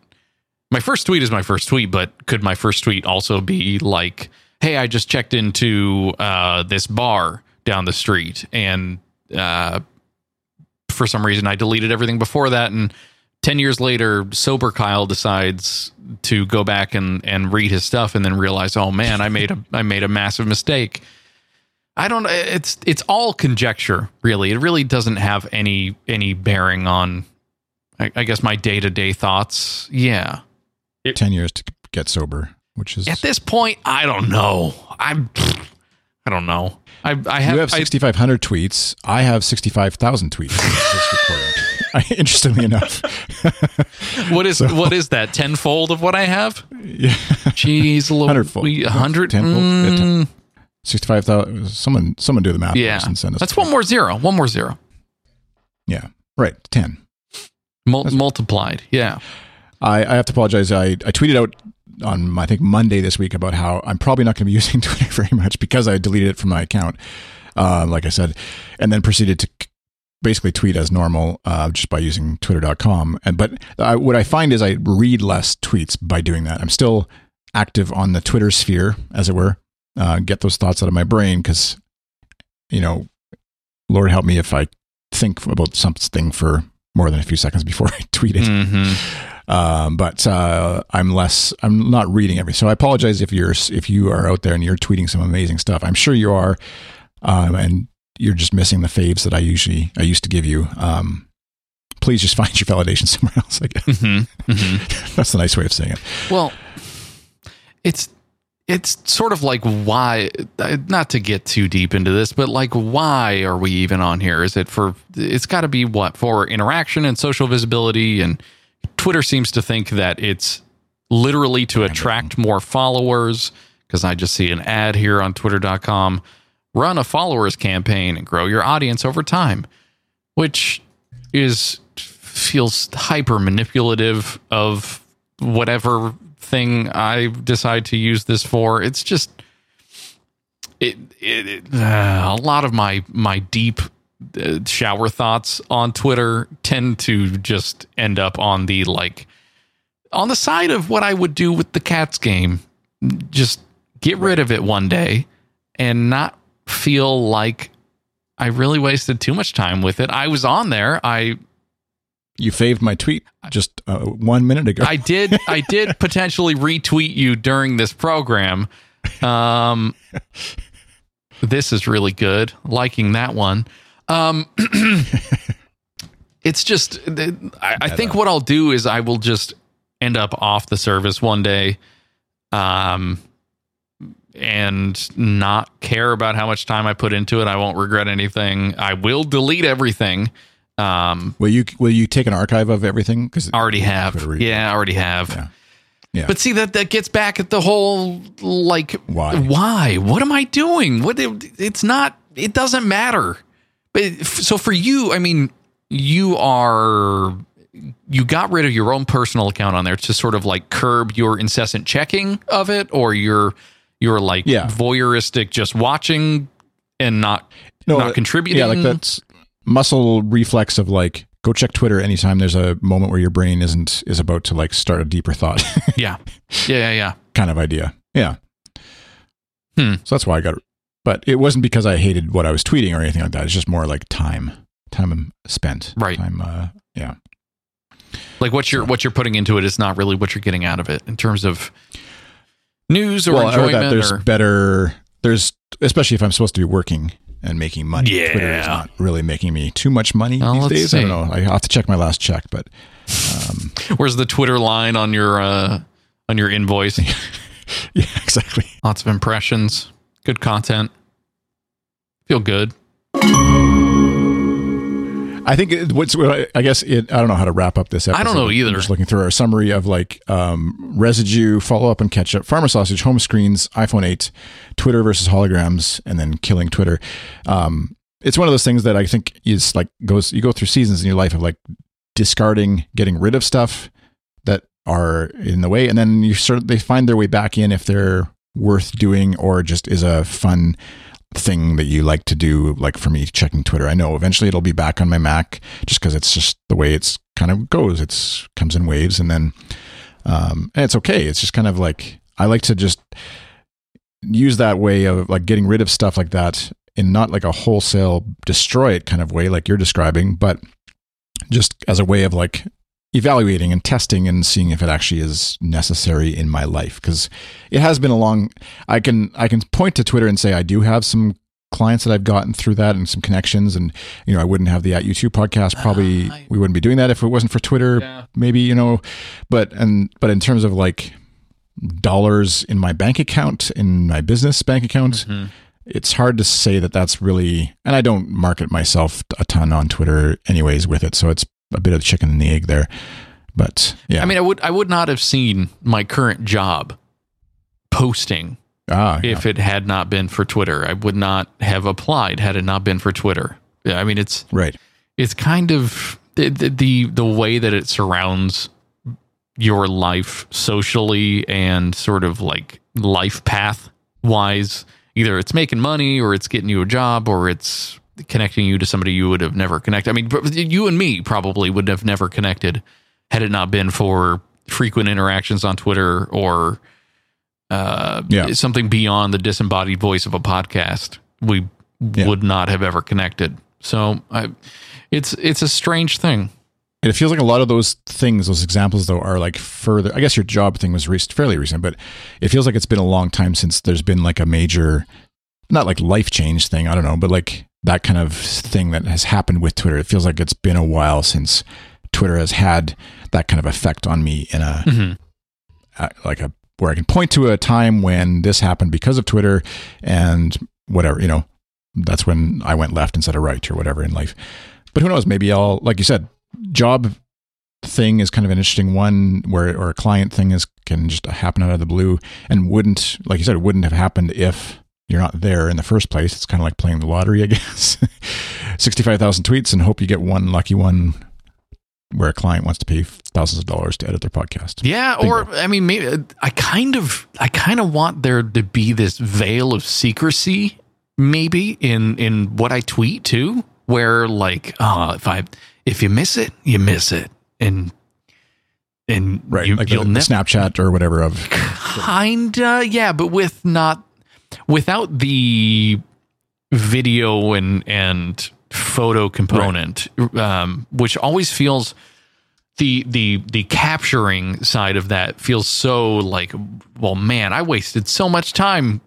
my first tweet is my first tweet but could my first tweet also be like hey i just checked into uh, this bar down the street and uh, for some reason i deleted everything before that and 10 years later sober kyle decides to go back and, and read his stuff and then realize oh man i made a i made a massive mistake I don't. It's it's all conjecture, really. It really doesn't have any any bearing on, I, I guess, my day to day thoughts. Yeah. ten years to get sober, which is At this point, I don't know. I'm. I don't know. I I have. you have sixty five hundred tweets. I have sixty five thousand tweets. Interestingly enough, what is what is that tenfold of what I have? yeah, Jeez, Lord, Hundredfold. we a hundred. Tenfold? Yeah, ten- mm, sixty five thousand. Someone, someone do the math. yeah, and send us. that's one more zero. One more zero. Yeah, right. Ten. Mul- multiplied. Yeah. I, I have to apologize. I, I tweeted out on I think Monday this week about how I'm probably not going to be using Twitter very much because I deleted it from my account. Uh, like I said, and then proceeded to basically tweet as normal uh, just by using Twitter.com. And but I, what I find is I read less tweets by doing that. I'm still active on the Twitter sphere, as it were. Uh, get those thoughts out of my brain because, you know, Lord help me if I think about something for more than a few seconds before I tweet it. hmm Um, but uh, I'm less. I'm not reading every. So I apologize if you're if you are out there and you're tweeting some amazing stuff. I'm sure you are, um, and you're just missing the faves that I usually I used to give you. Um, please just find your validation somewhere else. I guess hmm hmm that's a nice way of saying it. Well, it's it's sort of like why not to get too deep into this, but like why are we even on here? Is it for it's got to be what for interaction and social visibility and Twitter seems to think that it's literally to attract more followers because I just see an ad here on twitter.com run a followers campaign and grow your audience over time, which is feels hyper manipulative of whatever thing I decide to use this for. It's just it, it, it uh, a lot of my my deep uh, shower thoughts on Twitter tend to just end up on the like on the side of what I would do with the cats game. Just get rid of it one day and not feel like I really wasted too much time with it. I was on there. I You faved my tweet just uh, one minute ago. I did I did potentially retweet you during this program. Um this is really good. Liking that one. Um it's just I, I think what I'll do is I will just end up off the service one day um and not care about how much time I put into it. I won't regret anything. I will delete everything Um, Will you will you take an archive of everything? Because I already have. Yeah, I already have. Yeah. Yeah. But see that that gets back at the whole like Why? Why? What am I doing? What it's not it doesn't matter. But f- so for you, I mean, you are you got rid of your own personal account on there to sort of like curb your incessant checking of it or your your like Yeah. voyeuristic just watching and not not contributing. Yeah, like that's muscle reflex of like go check Twitter anytime there's a moment where your brain isn't is about to like start a deeper thought Yeah. Yeah, yeah, yeah. kind of idea. Yeah. Hmm. So that's why I got it. But it wasn't because I hated what I was tweeting or anything like that. It's just more like time, time spent. Right. Time. Uh, yeah. Like what you're what you're putting into it is not really what you're getting out of it in terms of news or well, enjoyment that there's or better. There's especially if I'm supposed to be working and making money. Yeah. Twitter is not really making me too much money these days. I don't know. I have to check my last check, but Where's the Twitter line on your uh, on your invoice? yeah, exactly. Lots of impressions, good content. Feel good. I think it, what's what I- I guess it, I don't know how to wrap up this episode. I don't know either. I'm just looking through our summary of like um, residue, follow up and catch up, farmer sausage, home screens, iPhone 8, Twitter versus holograms, and then killing Twitter. Um, it's one of those things that I think is like goes you go through seasons in your life of like discarding, getting rid of stuff that are in the way, and then you sort of they find their way back in if they're worth doing or just is a fun thing that you like to do like for me checking twitter. I know eventually it'll be back on my mac just because it's just the way it's kind of goes. It's comes in waves and then um and it's okay. It's just kind of like i like to just use that way of like getting rid of stuff like that in not like a wholesale destroy it kind of way like you're describing but just as a way of like evaluating and testing and seeing if it actually is necessary in my life because it has been a long i can i can point to twitter and say i do have some clients that i've gotten through that and some connections and you know i wouldn't have the at youtube podcast probably I- we wouldn't be doing that if it wasn't for twitter Yeah. maybe you know but and but in terms of like dollars in my bank account in my business bank account Mhm. it's hard to say that that's really and i don't market myself a ton on twitter anyways with it so it's a bit of chicken and the egg there but yeah I mean, I would I would not have seen my current job posting ah, yeah. if it had not been for Twitter. I would not have applied had it not been for Twitter. Yeah, I mean, it's right it's kind of the the, the way that it surrounds your life socially and sort of like life path wise either it's making money or it's getting you a job or it's connecting you to somebody you would have never connected i mean you and me probably would have never connected had it not been for frequent interactions on twitter or uh, Yeah. something beyond the disembodied voice of a podcast we Yeah. would not have ever connected so I, it's it's a strange thing. And it feels like a lot of those things, those examples, though, are like further. I guess your job thing was recent, fairly recent, but it feels like it's been a long time since there's been like a major, not like life change thing. I don't know, but like that kind of thing that has happened with Twitter. It feels like it's been a while since Twitter has had that kind of effect on me in a Mhm. uh, like a where I can point to a time when this happened because of Twitter and whatever, you know, that's when I went left instead of right or whatever in life. But who knows? Maybe I'll, like you said, job thing is kind of an interesting one where, or a client thing is can just happen out of the blue and wouldn't, like you said, it wouldn't have happened if you're not there in the first place. It's kind of like playing the lottery, I guess. 65,000 tweets and hope you get one lucky one where a client wants to pay thousands of dollars to edit their podcast. Yeah, or I mean, maybe I kind of I kind of want there to be this veil of secrecy, maybe in in what I tweet too, where like, oh, if I if you miss it, you miss it, and and Right. you, like the, you'll the never Snapchat or whatever of kinda yeah but with not without the video and and photo component um which always feels the the the capturing side of that feels so like well man i wasted so much time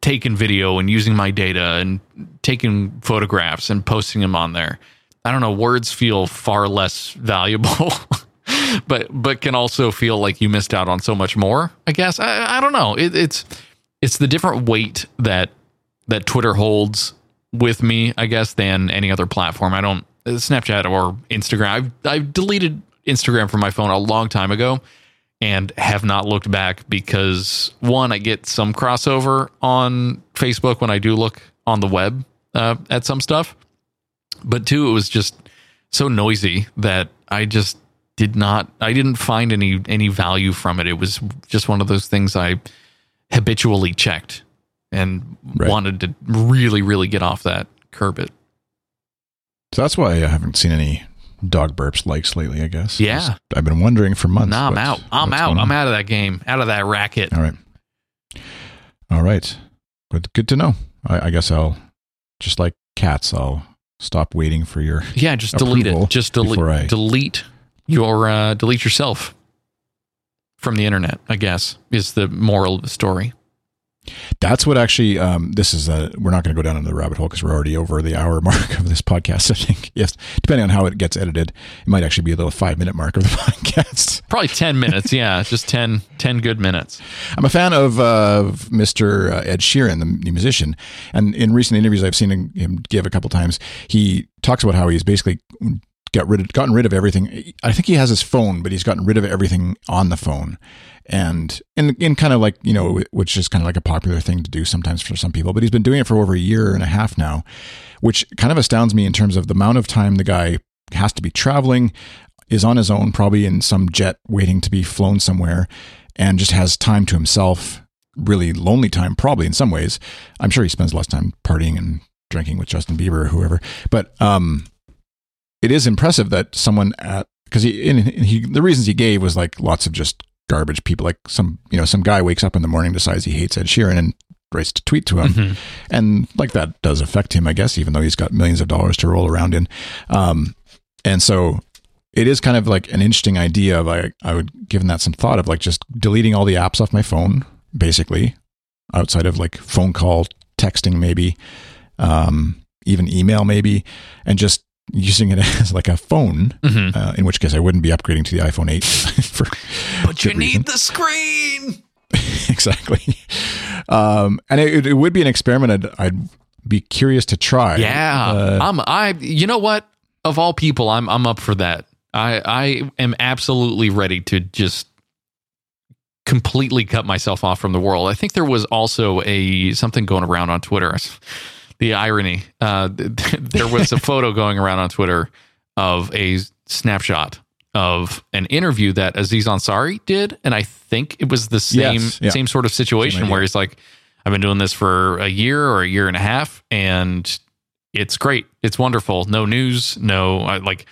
taking video and using my data and taking photographs and posting them on there. I don't know words feel far less valuable but but can also feel like you missed out on so much more i guess. I, I don't know. It, it's it's the different weight that that twitter holds with me i guess than any other platform i don't Snapchat or Instagram. I've I've deleted Instagram from my phone a long time ago and have not looked back because one, I get some crossover on Facebook when I do look on the web uh, at some stuff, but two, it was just so noisy that I just did not I didn't find any any value from it. It was just one of those things I habitually checked and Right. wanted to really really get off that curb it. So that's why I haven't seen any dog burps likes lately, I guess. Yeah. I've been wondering for months. Nah, I'm what- out. I'm out. I'm out of that game. Out of that racket. All right. All right. Good, good to know. I, I guess I'll, just like cats, I'll stop waiting for your. Yeah, just delete it. Just delete delete your uh, delete yourself from the internet. I guess is the moral of the story. That's what actually. Um, this is. Uh, we're not going to go down into the rabbit hole because we're already over the hour mark of this podcast. I think. Yes, depending on how it gets edited, it might actually be a little five minute mark of the podcast. Probably ten minutes. Yeah, just 10, 10 good minutes. I'm a fan of uh, Mr. Ed Sheeran, the, musician, and in recent interviews I've seen him- him give a couple times, he talks about how he's basically got rid of, gotten rid of everything. I think he has his phone, but he's gotten rid of everything on the phone, and in in kind of like you know, which is kind of like a popular thing to do sometimes for some people. But he's been doing it for over a year and a half now, which kind of astounds me in terms of the amount of time the guy has to be traveling, is on his own, probably in some jet waiting to be flown somewhere, and just has time to himself. Really lonely time, probably in some ways. I'm sure he spends less time partying and drinking with Justin Bieber or whoever. But um, it is impressive that someone at because he, in, he the reasons he gave was like lots of just garbage people. Like some you know some guy wakes up in the morning decides he hates Ed Sheeran and writes to tweet to him, Mhm. and like that does affect him, I guess, even though he's got millions of dollars to roll around in. Um, and so it is kind of like an interesting idea of I I would given that some thought of like just deleting all the apps off my phone, basically, outside of like phone call, texting, maybe, um, even email, maybe, and just using it as like a phone. Mhm. Uh, in which case, I wouldn't be upgrading to the iPhone 8 for But you need reason. the screen. exactly. Um, and it, it would be an experiment I'd, I'd be curious to try. Yeah, Uh, I'm. I. You know what? Of all people, I'm. I'm up for that. I. I am absolutely ready to just completely cut myself off from the world. I think there was also a something going around on Twitter. The irony. Uh, there was a photo going around on Twitter of a snapshot of an interview that Aziz Ansari did, and I think it was the same Yes, yeah. same sort of situation where he's like, "I've been doing this for a year or a year and a half, and it's great. It's wonderful. No news. No, I, like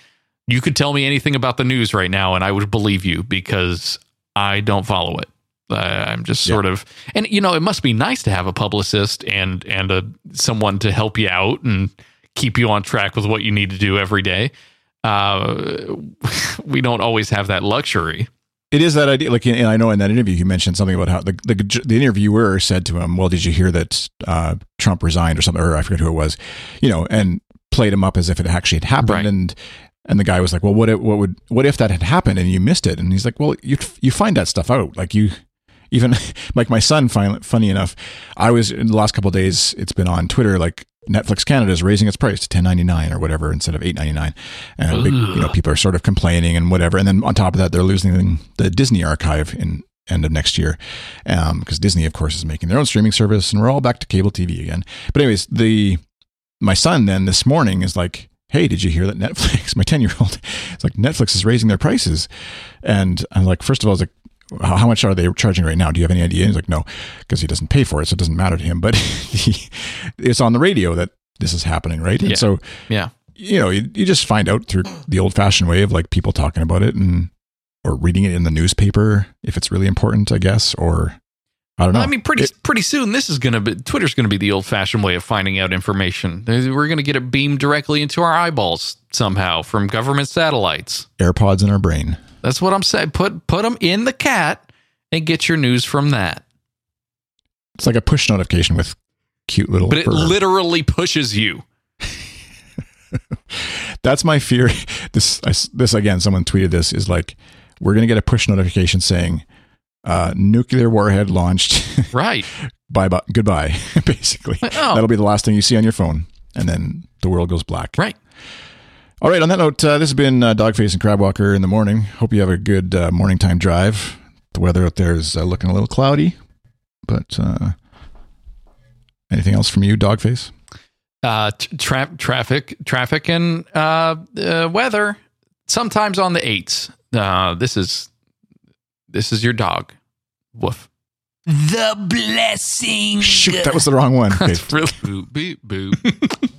you could tell me anything about the news right now, and I would believe you because I don't follow it. Uh, I'm just Yeah. sort of, and you know, it must be nice to have a publicist and and a someone to help you out and keep you on track with what you need to do every day. Uh, we don't always have that luxury. It is that idea. Like, and I know in that interview, he mentioned something about how the, the, the interviewer said to him, well, did you hear that uh, Trump resigned or something? Or I forget who it was, you know, and played him up as if it actually had happened. Right. And, and the guy was like, well, what, if, what would, what if that had happened and you missed it? And he's like, well, you, you find that stuff out. Like you, even like my son, finally, funny enough, I was in the last couple of days, it's been on Twitter, like Netflix Canada is raising its price to ten ninety nine or whatever instead of eight ninety nine, and big, you know people are sort of complaining and whatever. And then on top of that, they're losing the Disney archive in end of next year um, because Disney, of course, is making their own streaming service, and we're all back to cable TV again. But anyways, the my son then this morning is like. Hey, did you hear that Netflix, my 10 year old, it's like Netflix is raising their prices. And I'm like, first of all, I was like, how, much are they charging right now? Do you have any idea? He's like, no, because he doesn't pay for it, so it doesn't matter to him. But he, it's on the radio that this is happening, right? And Yeah. so, Yeah. you know, you, you just find out through the old fashioned way of like people talking about it and or reading it in the newspaper if it's really important, I guess, or I don't know. I mean, pretty It- pretty soon, this is gonna be Twitter's gonna be the old fashioned way of finding out information. We're gonna get it beamed directly into our eyeballs somehow from government satellites. AirPods in our brain. That's what I'm saying. Put put them in the cat and get your news from that. It's like a push notification with cute little. But it fur. literally pushes you. That's my fear. This I this again. Someone tweeted this is like we're gonna get a push notification saying uh, nuclear warhead launched. Right. bye bye goodbye. Basically, Oh. that'll be the last thing you see on your phone, and then the world goes black. Right. All right. On that note, uh, this has been uh, Dogface and Crabwalker in the morning. Hope you have a good uh, morning time drive. The weather out there is uh, looking a little cloudy, but uh, anything else from you, Dogface? Uh, tra- traffic, traffic, and uh, uh, weather. Sometimes on the eights. Uh, this is this is your dog. Woof. The blessing. Shoot, that was the wrong one. That's really Boop, beep, boop.